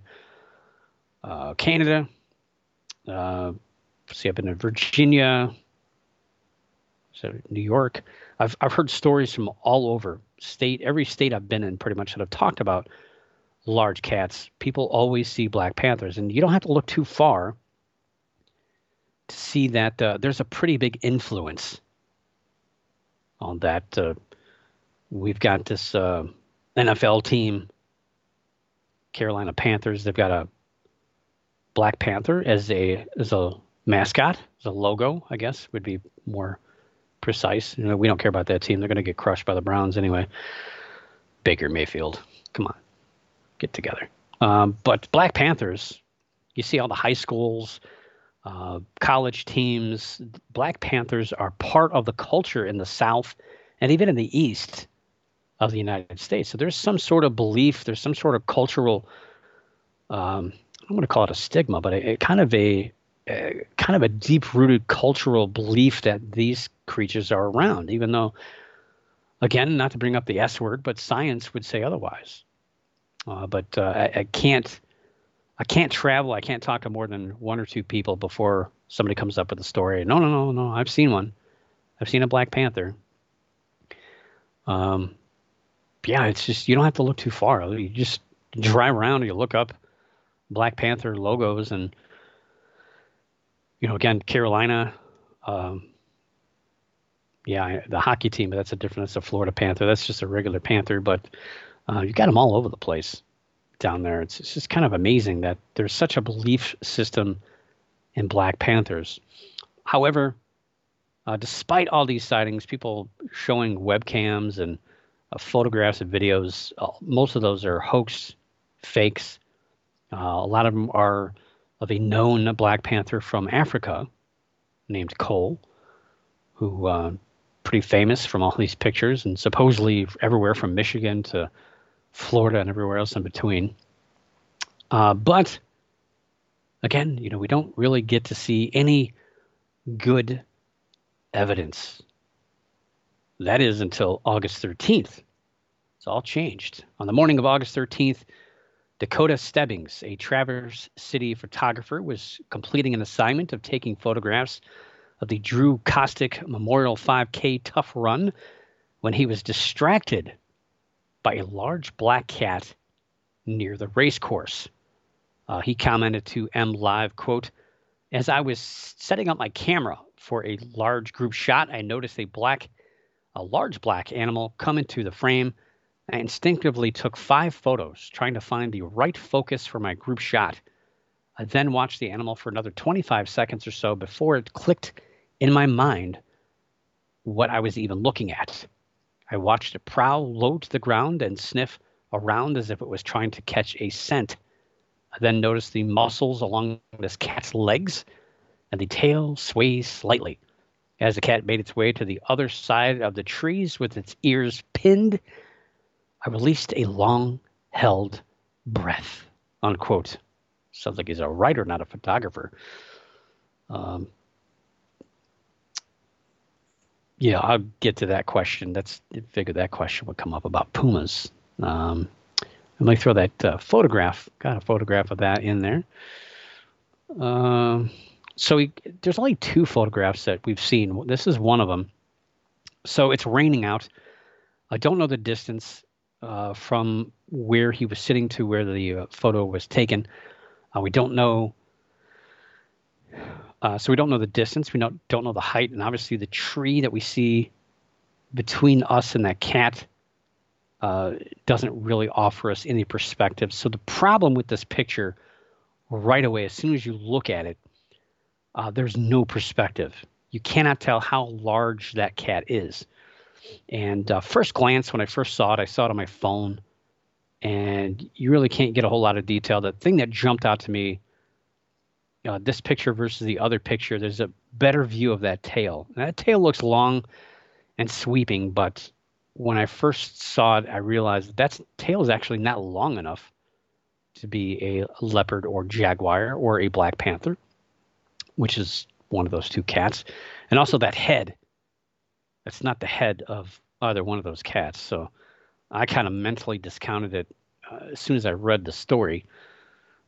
uh, Canada. Uh, see, I've been in Virginia, so New York. I've I've heard stories from all over state, every state I've been in, pretty much that I've talked about large cats. People always see black panthers, and you don't have to look too far to see that uh, there's a pretty big influence on that. Uh, we've got this uh, NFL team, Carolina Panthers. They've got a Black Panther as a as a mascot, as a logo. I guess would be more precise. You know, we don't care about that team. They're going to get crushed by the Browns anyway. Baker Mayfield, come on, get together. Um, but Black Panthers, you see all the high schools, uh, college teams. Black Panthers are part of the culture in the South and even in the East of the United States. So there's some sort of belief, there's some sort of cultural, um, I'm going to call it a stigma, but it, kind of a, a kind of a deep rooted cultural belief that these creatures are around, even though, again, not to bring up the S word, but science would say otherwise. Uh, but uh, I, I, can't, I can't travel. I can't talk to more than one or two people before somebody comes up with a story. No, no, no, no. I've seen one. I've seen a Black Panther. Um, yeah, it's just you don't have to look too far. You just drive around and you look up Black Panther logos and you know again Carolina um, yeah, the hockey team, but that's a different. That's a Florida Panther. That's just a regular Panther, but uh, you got them all over the place down there. It's, it's just kind of amazing that there's such a belief system in Black Panthers. However, uh, despite all these sightings, people showing webcams and uh, photographs and videos, uh, most of those are hoax, fakes. Uh, a lot of them are of a known Black Panther from Africa named Cole, who uh, pretty famous from all these pictures and supposedly everywhere from Michigan to Florida and everywhere else in between. Uh, but again, you know, we don't really get to see any good evidence. That is until August 13th. It's all changed. On the morning of August 13th, Dakota Stebbins, a Traverse City photographer, was completing an assignment of taking photographs of the Drew Kostic Memorial 5K Tough Run when he was distracted by a large black cat near the race course. Uh, he commented to MLive, quote, as I was setting up my camera for a large group shot, I noticed a black, a large black animal come into the frame. I instinctively took five photos, trying to find the right focus for my group shot. I then watched the animal for another 25 seconds or so before it clicked in my mind what I was even looking at. I watched it prowl low to the ground and sniff around as if it was trying to catch a scent. I then noticed the muscles along this cat's legs and the tail sway slightly. As the cat made its way to the other side of the trees with its ears pinned, I released a long held breath. Unquote. Sounds like he's a writer, not a photographer. Um, yeah, I'll get to that question. That's I figured that question would come up about pumas. Um, let me throw that uh, photograph. Got a photograph of that in there. Um, so we, there's only two photographs that we've seen. This is one of them. So it's raining out. I don't know the distance uh, from where he was sitting to where the uh, photo was taken. Uh, we don't know Uh, so we don't know the distance. We don't don't know the height, and obviously the tree that we see between us and that cat uh, doesn't really offer us any perspective. So the problem with this picture, right away, as soon as you look at it, uh, there's no perspective. You cannot tell how large that cat is. And uh, first glance, when I first saw it, I saw it on my phone, and you really can't get a whole lot of detail. The thing that jumped out to me, uh, this picture versus the other picture, there's a better view of that tail. And that tail looks long and sweeping, but when I first saw it, I realized that that tail is actually not long enough to be a leopard or jaguar or a black panther, which is one of those two cats. And also that head it's not the head of either one of those cats. So I kind of mentally discounted it uh, as soon as I read the story.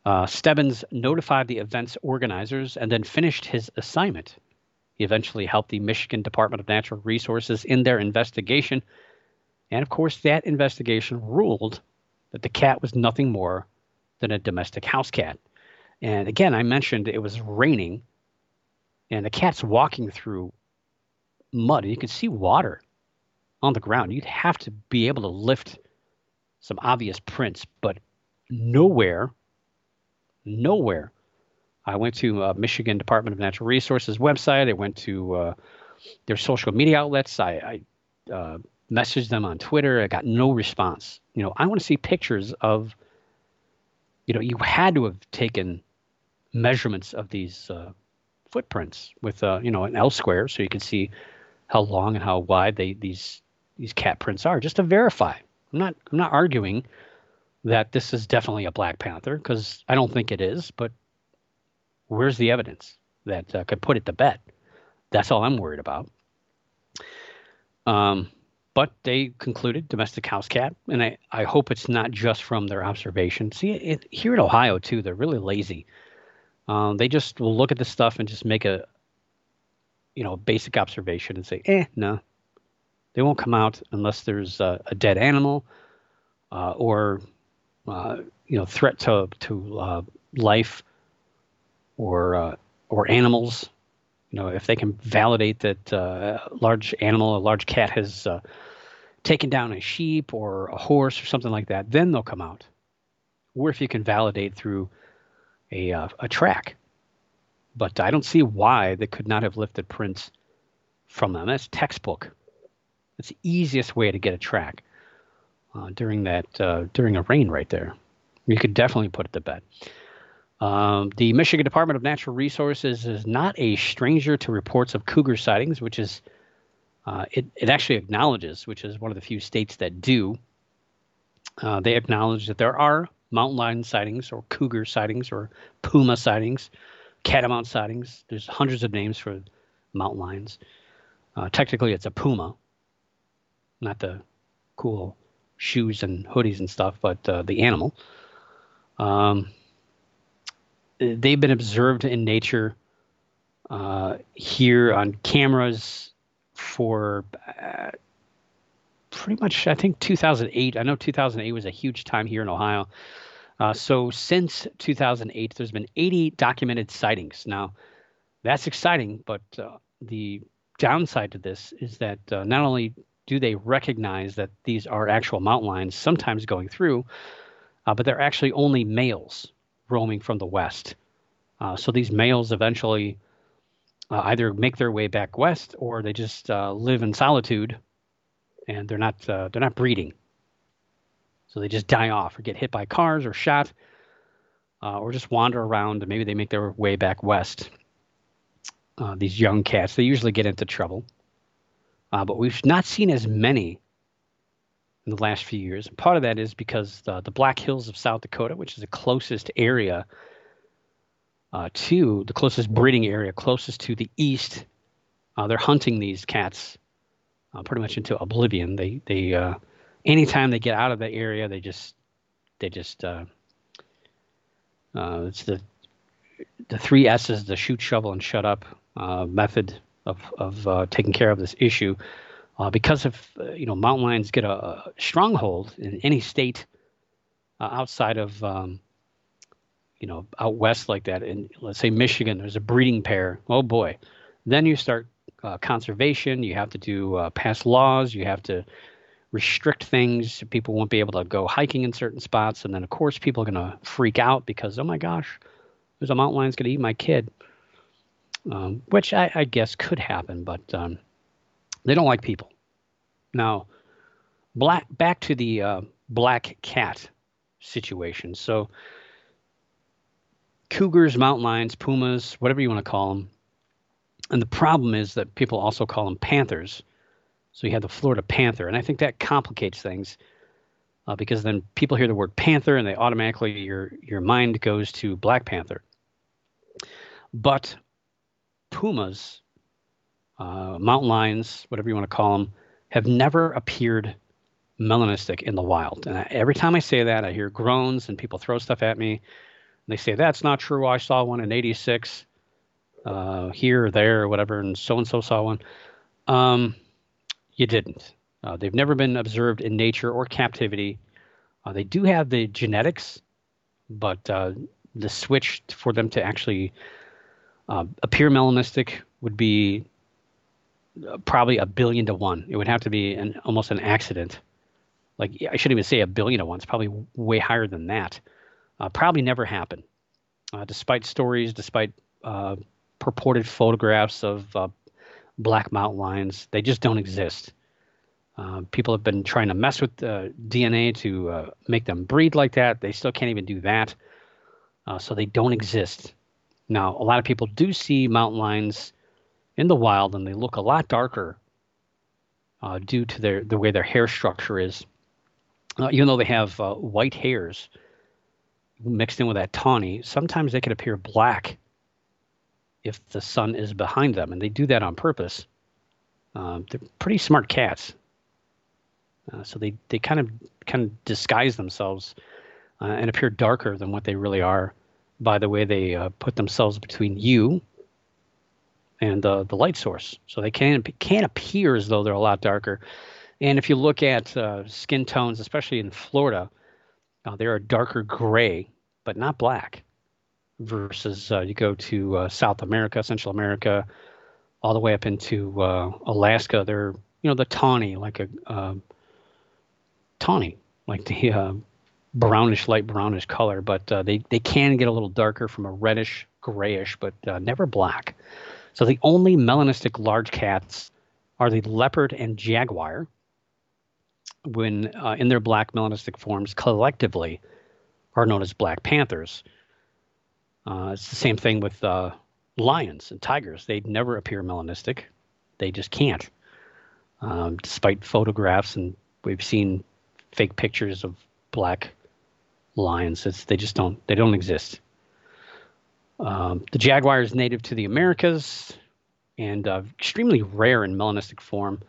Uh, Stebbins notified the event's organizers and then finished his assignment. He eventually helped the Michigan Department of Natural Resources in their investigation. And of course, that investigation ruled that the cat was nothing more than a domestic house cat. And again, I mentioned it was raining, and the cat's walking through mud. And you could see water on the ground. You'd have to be able to lift some obvious prints, but nowhere, nowhere. I went to uh, Michigan Department of Natural Resources website. I went to uh, their social media outlets. I, I uh, messaged them on Twitter. I got no response. You know, I want to see pictures of. You know, you had to have taken measurements of these uh, footprints with, uh, you know, an L square, so you can see how long and how wide they these these cat prints are, just to verify. I'm not I'm not arguing that this is definitely a Black Panther because I don't think it is, but where's the evidence that uh, could put it to bed? That's all I'm worried about. Um, but they concluded domestic house cat, and I, I hope it's not just from their observation. See, it, here in Ohio too, they're really lazy. Um, they just will look at this stuff and just make a, you know, basic observation and say, eh, no, they won't come out unless there's a, a dead animal uh, or, uh, you know, threat to to uh, life or uh, or animals. You know, if they can validate that uh, a large animal, a large cat has uh, taken down a sheep or a horse or something like that, then they'll come out. Or if you can validate through a a track but I don't see why they could not have lifted prints from them. That's textbook. It's the easiest way to get a track uh, during that uh, during a rain right there. You could definitely put it to bed. Um, the Michigan Department of Natural Resources is not a stranger to reports of cougar sightings, which is uh, it, it actually acknowledges, which is one of the few states that do. Uh, they acknowledge that there are mountain lion sightings or cougar sightings or puma sightings catamount sightings. There's hundreds of names for mountain lions. Uh, technically, it's a puma, not the cool shoes and hoodies and stuff, but uh, the animal. Um, they've been observed in nature uh, here on cameras for uh, pretty much, I think, 2008. I know 2008 was a huge time here in Ohio. Uh, so since 2008, there's been 80 documented sightings. Now, that's exciting, but uh, the downside to this is that uh, not only do they recognize that these are actual mountain lions sometimes going through, uh, but they're actually only males roaming from the west. Uh, so these males eventually uh, either make their way back west or they just live in solitude and they're not they're not breeding. So they just die off or get hit by cars or shot uh, or just wander around and maybe they make their way back west. Uh, these young cats, they usually get into trouble. Uh, but we've not seen as many in the last few years. And part of that is because the, the Black Hills of South Dakota, which is the closest area uh, to the closest breeding area, closest to the east, uh, they're hunting these cats uh, pretty much into oblivion. They they anytime they get out of that area, they just they just uh, uh, it's the the three S's: the shoot, shovel, and shut up uh, method of of uh, taking care of this issue. Uh, because if uh, you know mountain lions get a, a stronghold in any state outside of um, you know, out west like that, in let's say Michigan, there's a breeding pair. Oh boy, then you start uh, conservation. You have to do uh, pass laws. You have to restrict things. People won't be able to go hiking in certain spots, and then of course people are going to freak out because oh my gosh, there's a mountain lion's going to eat my kid, um, which I, I, guess could happen, but um, they don't like people. Now, black back to the uh, black cat situation. So cougars, mountain lions, pumas, whatever you want to call them. And the problem is that people also call them panthers. So you have the Florida panther, and I think that complicates things uh, because then people hear the word panther and they automatically your your mind goes to Black Panther. But pumas, uh, mountain lions, whatever you want to call them, have never appeared melanistic in the wild. And I, every time I say that, I hear groans and people throw stuff at me. They say, that's not true. I saw one in 86 uh, here or there or whatever, and so and so saw one. Um, you didn't. Uh, they've never been observed in nature or captivity. Uh, they do have the genetics, but uh, the switch for them to actually uh, appear melanistic would be uh, probably a billion to one. It would have to be an almost an accident. Like I shouldn't even say a billion to one. It's probably way higher than that uh, probably never happened, despite stories, despite purported photographs of black mountain lions. They just don't exist. Uh, people have been trying to mess with DNA to make them breed like that. They still can't even do that. so they don't exist. Now, a lot of people do see mountain lions in the wild, and they look a lot darker uh, due to their the way their hair structure is. Uh, even though they have uh, white hairs, mixed in with that tawny, sometimes they can appear black if the sun is behind them, and they do that on purpose. Um, they're pretty smart cats, uh, so they they kind of kind of disguise themselves uh, and appear darker than what they really are by the way they uh, put themselves between you and the light source. So they can can appear as though they're a lot darker. And if you look at uh, skin tones, especially in Florida, uh, they are a darker gray, but not black. Versus uh, you go to uh, South America, Central America, all the way up into uh, Alaska. They're you know the tawny, like a um, tawny, like the uh, brownish, light brownish color. But uh, they they can get a little darker from a reddish, grayish, but never black. So the only melanistic large cats are the leopard and jaguar when uh, in their black melanistic forms collectively are known as black panthers. Uh, it's the same thing with uh, lions and tigers. They never appear melanistic. They just can't. Um, despite photographs and we've seen fake pictures of black lions. It's, they just don't. They don't exist. Um, the jaguar is native to the Americas and uh, extremely rare in melanistic form.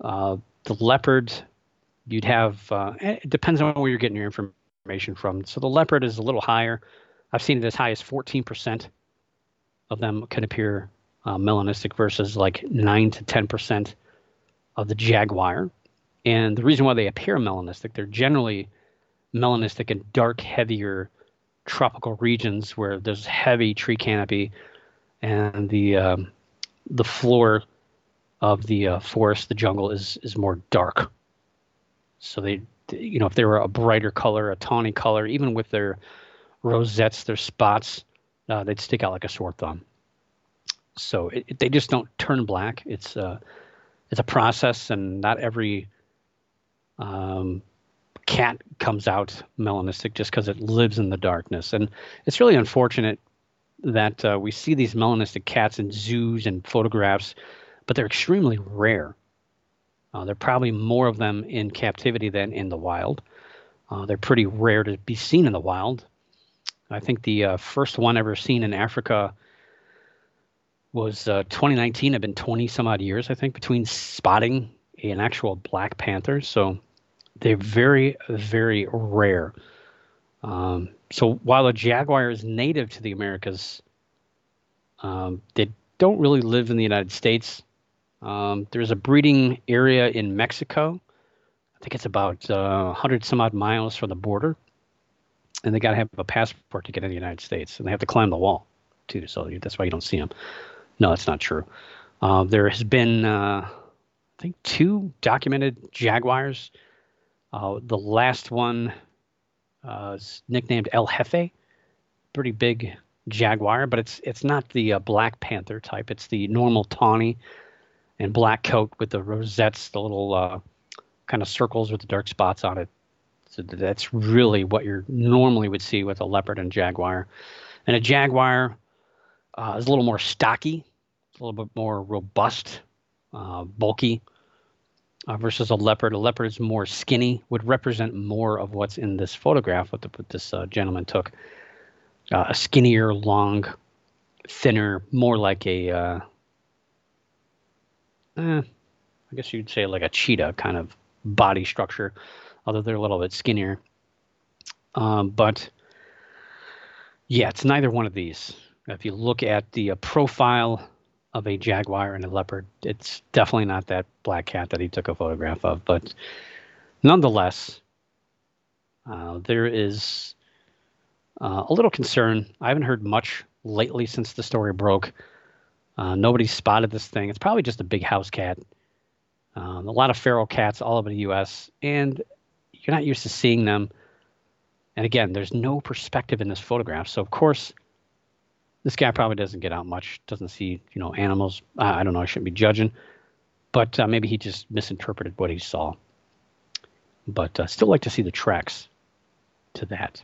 Uh, the leopard you'd have uh, it depends on where you're getting your information from. So the leopard is a little higher. I've seen it as high as 14% of them can appear uh, melanistic versus like 9 to 10% of the jaguar. And the reason why they appear melanistic, they're generally melanistic in dark, heavier tropical regions where there's heavy tree canopy and the um, the floor of the uh, forest, the jungle is is more dark. So they, you know, if they were a brighter color, a tawny color, even with their rosettes, their spots, uh, they'd stick out like a sore thumb. So it, it, they just don't turn black. It's a, uh, it's a process, and not every um, cat comes out melanistic just because it lives in the darkness. And it's really unfortunate that uh, we see these melanistic cats in zoos and photographs, but they're extremely rare. Uh, there are probably more of them in captivity than in the wild. Uh, they're pretty rare to be seen in the wild. I think the uh, first one ever seen in Africa was uh, 2019. I've been 20 some odd years, I think, between spotting an actual black panther. So they're very, very rare. Um, so while a jaguar is native to the Americas, um, they don't really live in the United States. Um, there's a breeding area in Mexico. I think it's about uh, 100 some odd miles from the border. And they got to have a passport to get in the United States, and they have to climb the wall too. So that's why you don't see them. No, that's not true. Uh, there has been, uh, I think, two documented jaguars. Uh, the last one uh, is nicknamed El Jefe, pretty big jaguar, but it's it's not the uh, Black Panther type. It's the normal tawny and black coat with the rosettes, the little uh, kind of circles with the dark spots on it. So that's really what you normally would see with a leopard and jaguar. And a jaguar uh, is a little more stocky, a little bit more robust, uh, bulky, uh, versus a leopard. A leopard is more skinny, would represent more of what's in this photograph what, the, what this uh, gentleman took. Uh, a skinnier, long, thinner, more like a, uh, eh, I guess you'd say like a cheetah kind of body structure, although they're a little bit skinnier. Um, but yeah, it's neither one of these. If you look at the uh, profile of a jaguar and a leopard, it's definitely not that black cat that he took a photograph of. But nonetheless, uh, there is uh, a little concern. I haven't heard much lately since the story broke. Uh, nobody spotted this thing. It's probably just a big house cat. Um, a lot of feral cats all over the U.S. and you're not used to seeing them. And again, there's no perspective in this photograph, so of course, this guy probably doesn't get out much. Doesn't see you know animals. I, don't know. I shouldn't be judging, but uh, maybe he just misinterpreted what he saw. But uh, still like to see the tracks to that.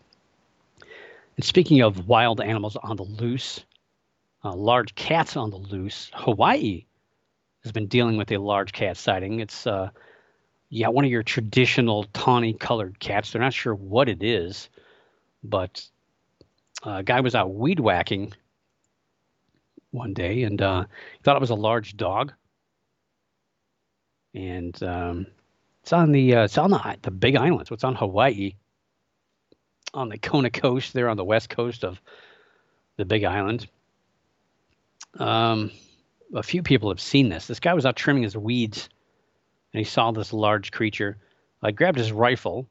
And speaking of wild animals on the loose, uh, large cats on the loose, Hawaii has been dealing with a large cat sighting. It's uh, yeah, one of your traditional tawny colored cats. They're not sure what it is, but uh, a guy was out weed whacking one day and uh, thought it was a large dog. And um, it's on the uh, it's on the the Big Islands. What's on Hawaii? On the Kona coast, there on the west coast of the Big Island. Um, a few people have seen this. This guy was out trimming his weeds, and he saw this large creature. I grabbed his rifle,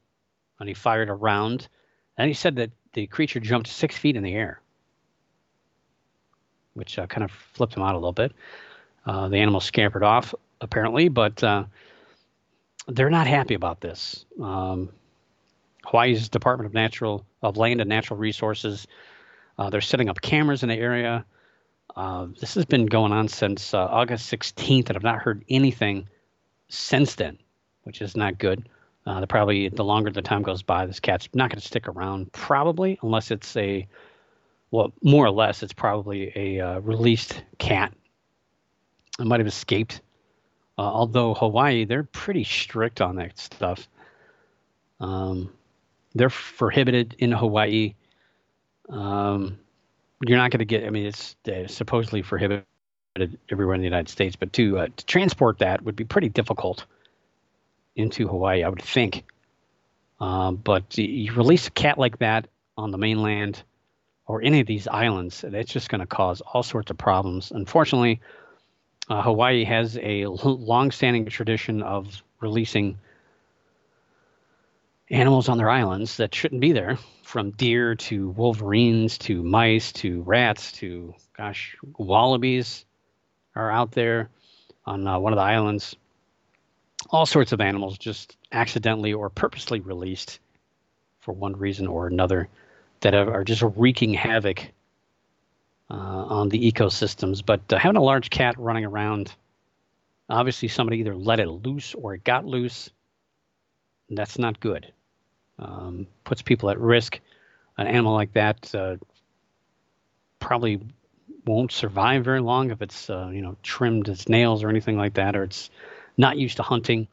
and he fired a round, and he said that the creature jumped six feet in the air, which uh, kind of flipped him out a little bit. Uh, the animal scampered off, apparently, but uh, they're not happy about this. Um, Hawaii's Department of Natural of Land and Natural Resources, uh, they're setting up cameras in the area. Uh, this has been going on since uh, August 16th, and I've not heard anything since then, which is not good. Uh, the probably the longer the time goes by, this cat's not going to stick around, probably, unless it's a, well, more or less, it's probably a uh, released cat. It might have escaped. Uh, although Hawaii, they're pretty strict on that stuff. Um, they're prohibited in Hawaii. Um, you're not going to get. I mean, it's supposedly prohibited everywhere in the United States, but to uh, to transport that would be pretty difficult into Hawaii, I would think. Um, but you release a cat like that on the mainland or any of these islands, it's just going to cause all sorts of problems. Unfortunately, uh, Hawaii has a long-standing tradition of releasing animals on their islands that shouldn't be there, from deer to wolverines to mice to rats to, gosh, wallabies are out there on uh, one of the islands. All sorts of animals just accidentally or purposely released for one reason or another that are just wreaking havoc uh, on the ecosystems. But uh, having a large cat running around, obviously somebody either let it loose or it got loose. That's not good um, puts people at risk. An animal like that uh, probably won't survive very long if it's uh, you know trimmed its nails or anything like that, or it's not used to hunting,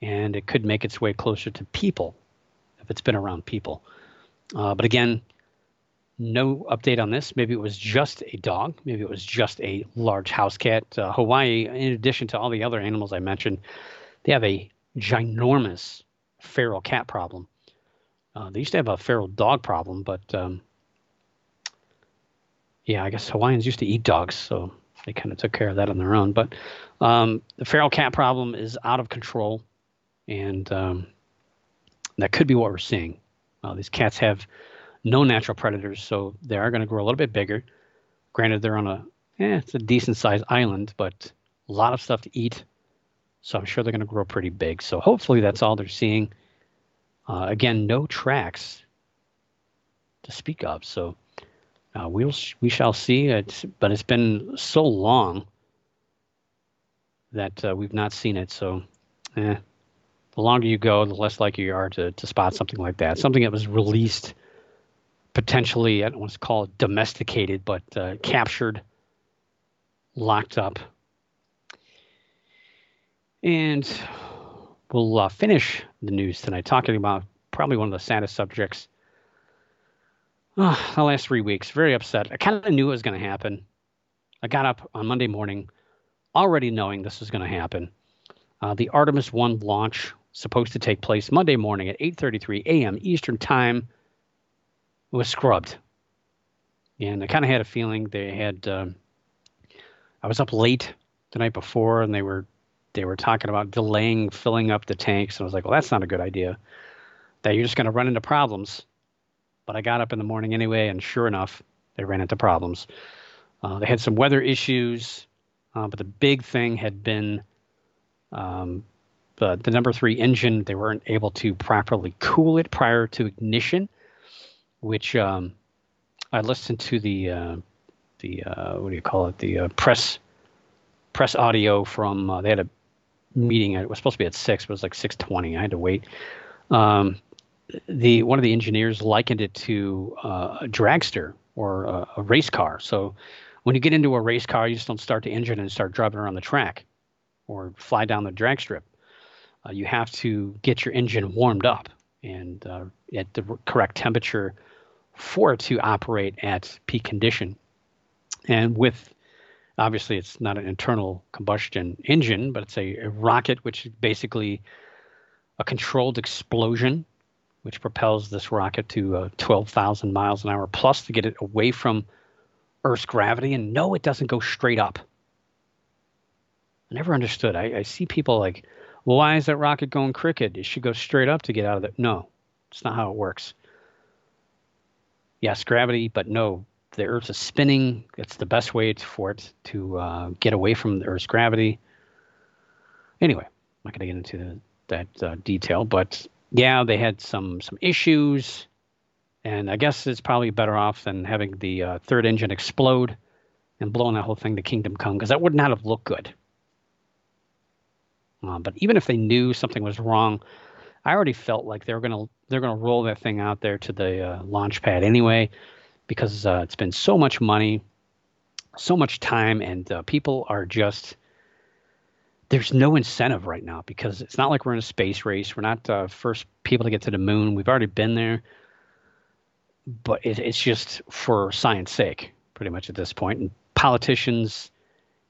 and it could make its way closer to people if it's been around people. Uh, but again, no update on this. Maybe it was just a dog. Maybe it was just a large house cat. Uh, Hawaii, in addition to all the other animals I mentioned, they have a ginormous feral cat problem. Uh, they used to have a feral dog problem, but um, yeah, I guess Hawaiians used to eat dogs, so they kind of took care of that on their own. But um, the feral cat problem is out of control, and um, that could be what we're seeing. Uh, these cats have no natural predators, so they are going to grow a little bit bigger. Granted, they're on a eh, it's a decent sized island, but a lot of stuff to eat. So I'm sure they're going to grow pretty big. So hopefully that's all they're seeing. Uh, again, no tracks to speak of. So uh, we'll we shall see. It's, but it's been so long that uh, we've not seen it. So, eh, the longer you go, the less likely you are to to spot something like that. Something that was released, potentially I don't want to call it domesticated, but uh, captured, locked up, and we'll uh, finish the news tonight talking about probably one of the saddest subjects Oh, the last three weeks, very upset. I kind of knew it was going to happen. I got up on Monday morning already knowing this was going to happen. Uh, the Artemis 1 launch supposed to take place Monday morning at 8:33 a.m. Eastern Time was scrubbed. And I kind of had a feeling they had um, I was up late the night before and they were they were talking about delaying filling up the tanks and I was like, "Well, that's not a good idea." That you're just going to run into problems but I got up in the morning anyway, and sure enough, they ran into problems. Uh, they had some weather issues, uh, but the big thing had been um, the, the number three engine. They weren't able to properly cool it prior to ignition, which um, I listened to the uh, the uh, what do you call it the uh, press press audio from. Uh, they had a meeting. It was supposed to be at six, but it was like six twenty. I had to wait. Um, the one of the engineers likened it to uh, a dragster or a, a, race car. So when you get into a race car, you just don't start the engine and start driving around the track or fly down the drag strip. Uh, you have to get your engine warmed up and uh, at the correct temperature for it to operate at peak condition. And with obviously it's not an internal combustion engine, but it's a, a rocket, which is basically a controlled explosion which propels this rocket to uh, 12,000 miles an hour plus to get it away from Earth's gravity. And no, it doesn't go straight up. I never understood. I, I see people like, well, why is that rocket going crooked? It should go straight up to get out of it. No, it's not how it works. Yes, gravity, but no, the Earth is spinning. It's the best way for it to uh, get away from the Earth's gravity. Anyway, I'm not going to get into that uh, detail, but yeah, they had some some issues, and I guess it's probably better off than having the uh, third engine explode and blowing that whole thing to Kingdom Come because that would not have looked good. Uh, but even if they knew something was wrong, I already felt like they were gonna they're gonna roll that thing out there to the uh, launch pad anyway, because uh, it's been so much money, so much time, and uh, people are just there's no incentive right now because it's not like we're in a space race. We're not uh, first people to get to the moon. We've already been there, but it, it's just for science sake, pretty much at this point. And politicians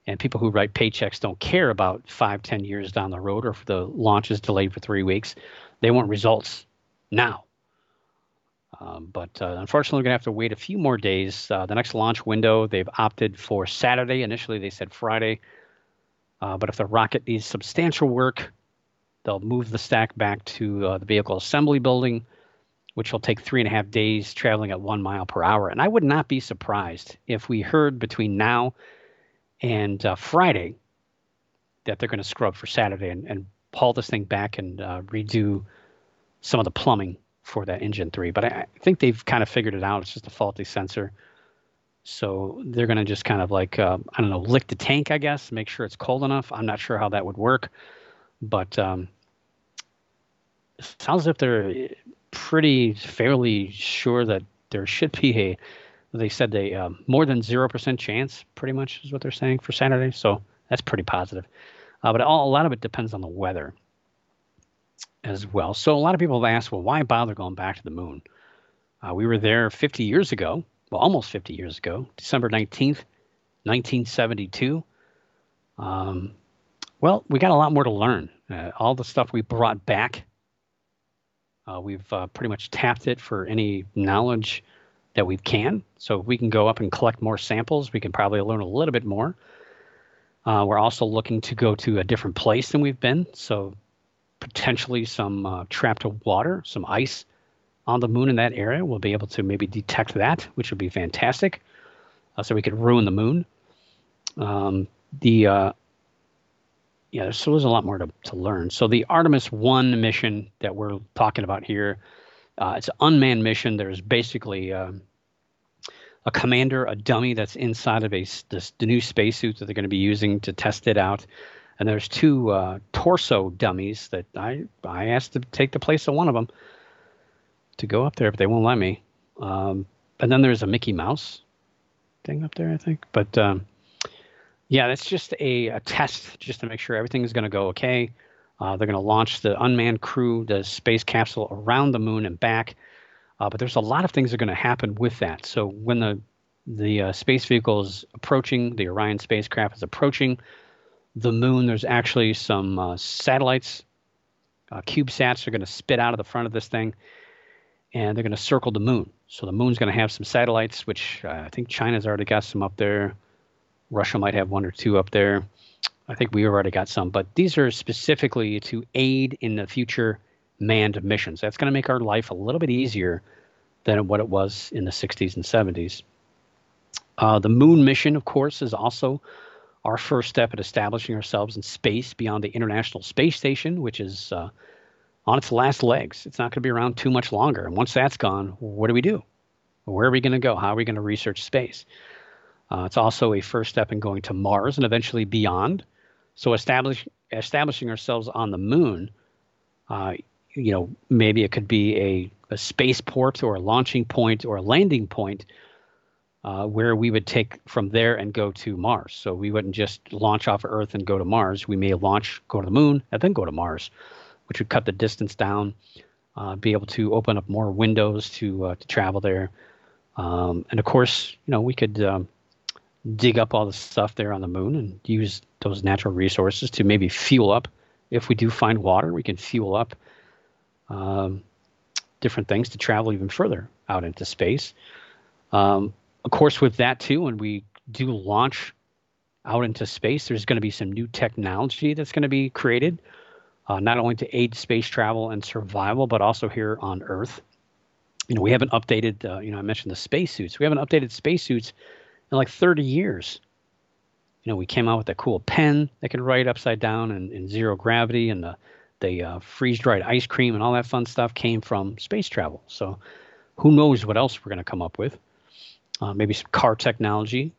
and people who write paychecks don't care about five, ten years down the road, or if the launch is delayed for three weeks. They want results now. Um, but uh, unfortunately, we're going to have to wait a few more days. Uh, the next launch window, they've opted for Saturday. Initially, they said Friday. Uh, but if the rocket needs substantial work, they'll move the stack back to uh, the vehicle assembly building, which will take three and a half days traveling at one mile per hour. And I would not be surprised if we heard between now and uh, Friday that they're going to scrub for Saturday and, and haul this thing back and uh, redo some of the plumbing for that engine three. But I, I think they've kind of figured it out. It's just a faulty sensor. So they're going to just kind of like, uh, I don't know, lick the tank, I guess, make sure it's cold enough. I'm not sure how that would work, but um, sounds as if they're pretty fairly sure that there should be a, they said a uh, more than 0% chance, pretty much is what they're saying for Saturday. So that's pretty positive. Uh, but all, a lot of it depends on the weather as well. So a lot of people have asked, well, why bother going back to the moon? Uh, we were there 50 years ago well, almost 50 years ago, December 19th, 1972. Um, well, we got a lot more to learn. Uh, all the stuff we brought back, uh, we've uh, pretty much tapped it for any knowledge that we can. So if we can go up and collect more samples, we can probably learn a little bit more. Uh, we're also looking to go to a different place than we've been. So potentially some uh, trapped water, some ice on the moon in that area, we'll be able to maybe detect that, which would be fantastic. Uh, so we could ruin the moon. Um, the uh, yeah, so there's a lot more to, to learn. So the Artemis One mission that we're talking about here, uh, it's an unmanned mission. There's basically uh, a commander, a dummy that's inside of a this, the new spacesuit that they're going to be using to test it out. And there's two uh, torso dummies that I I asked to take the place of one of them to go up there, but they won't let me. Um, and then there's a Mickey Mouse thing up there, I think. But um, yeah, that's just a, a, test just to make sure everything is going to go okay. Uh, they're going to launch the unmanned crew, the space capsule around the moon and back. Uh, but there's a lot of things that are going to happen with that. So when the the uh, space vehicle is approaching, the Orion spacecraft is approaching the moon. There's actually some uh, satellites, uh, CubeSats, are going to spit out of the front of this thing, and they're going to circle the moon. So the moon's going to have some satellites, which uh, I think China's already got some up there. Russia might have one or two up there. I think we already got some, but these are specifically to aid in the future manned missions. That's going to make our life a little bit easier than what it was in the 60s and 70s. Uh, the moon mission, of course, is also our first step at establishing ourselves in space beyond the International Space Station, which is uh, on its last legs. It's not going to be around too much longer. And once that's gone, what do we do? Where are we going to go? How are we going to research space? Uh, it's also a first step in going to Mars and eventually beyond. So establish, establishing ourselves on the moon, uh, you know, maybe it could be a, a spaceport or a launching point or a landing point uh, where we would take from there and go to Mars. So we wouldn't just launch off of Earth and go to Mars. We may launch, go to the moon, and then go to Mars which would cut the distance down, uh, be able to open up more windows to uh, to travel there. Um, and of course, you know, we could um, dig up all the stuff there on the moon and use those natural resources to maybe fuel up. If we do find water, we can fuel up um, different things to travel even further out into space. Um, of course, with that too, when we do launch out into space, there's going to be some new technology that's going to be created uh, not only to aid space travel and survival, but also here on Earth. You know, we haven't updated, uh, you know, I mentioned the spacesuits. We haven't updated spacesuits in like 30 years. You know, we came out with a cool pen that can write upside down in, in zero gravity, and the, the uh, freeze dried ice cream and all that fun stuff came from space travel. So who knows what else we're going to come up with? Uh, maybe some car technology,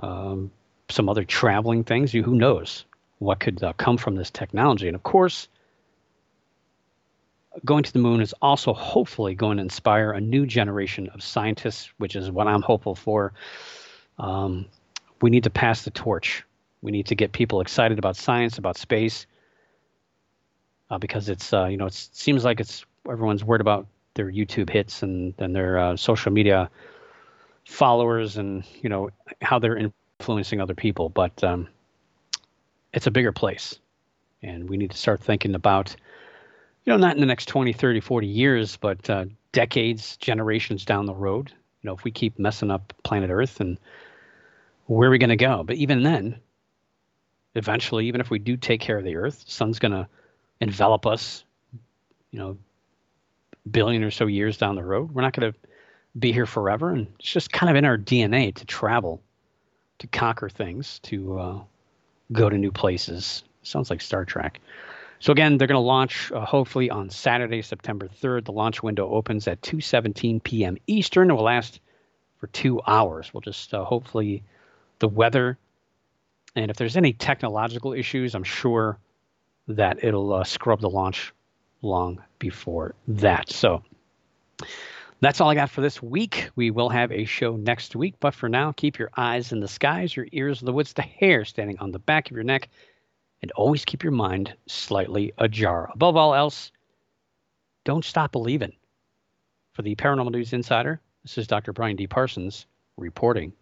um, some other traveling things. You who knows? What could uh, come from this technology. And of course, going to the moon is also hopefully going to inspire a new generation of scientists, which is what I'm hopeful for. Um, we need to pass the torch. We need to get people excited about science, about space, uh, because it's uh, you know it seems like it's everyone's worried about their YouTube hits and and their uh, social media followers and you know how they're influencing other people, but um, it's a bigger place. And we need to start thinking about, you know, not in the next 20, 30, 40 years, but uh, decades, generations down the road. You know, if we keep messing up planet Earth and where are we going to go? But even then, eventually, even if we do take care of the Earth, the sun's going to envelop us, you know, billion or so years down the road. We're not going to be here forever. And it's just kind of in our DNA to travel, to conquer things, to uh, go to new places. Sounds like Star Trek. So again, they're going to launch uh, hopefully on Saturday, September 3rd. The launch window opens at 2:17 p.m. Eastern. It will last for two hours. We'll just uh, hopefully the weather, and if there's any technological issues, I'm sure that it'll uh, scrub the launch long before that. So that's all I got for this week. We will have a show next week, but for now, keep your eyes in the skies, your ears in the woods, the hair standing on the back of your neck, and always keep your mind slightly ajar. Above all else, don't stop believing. For the Paranormal News Insider, this is Dr. Brian D. Parsons reporting.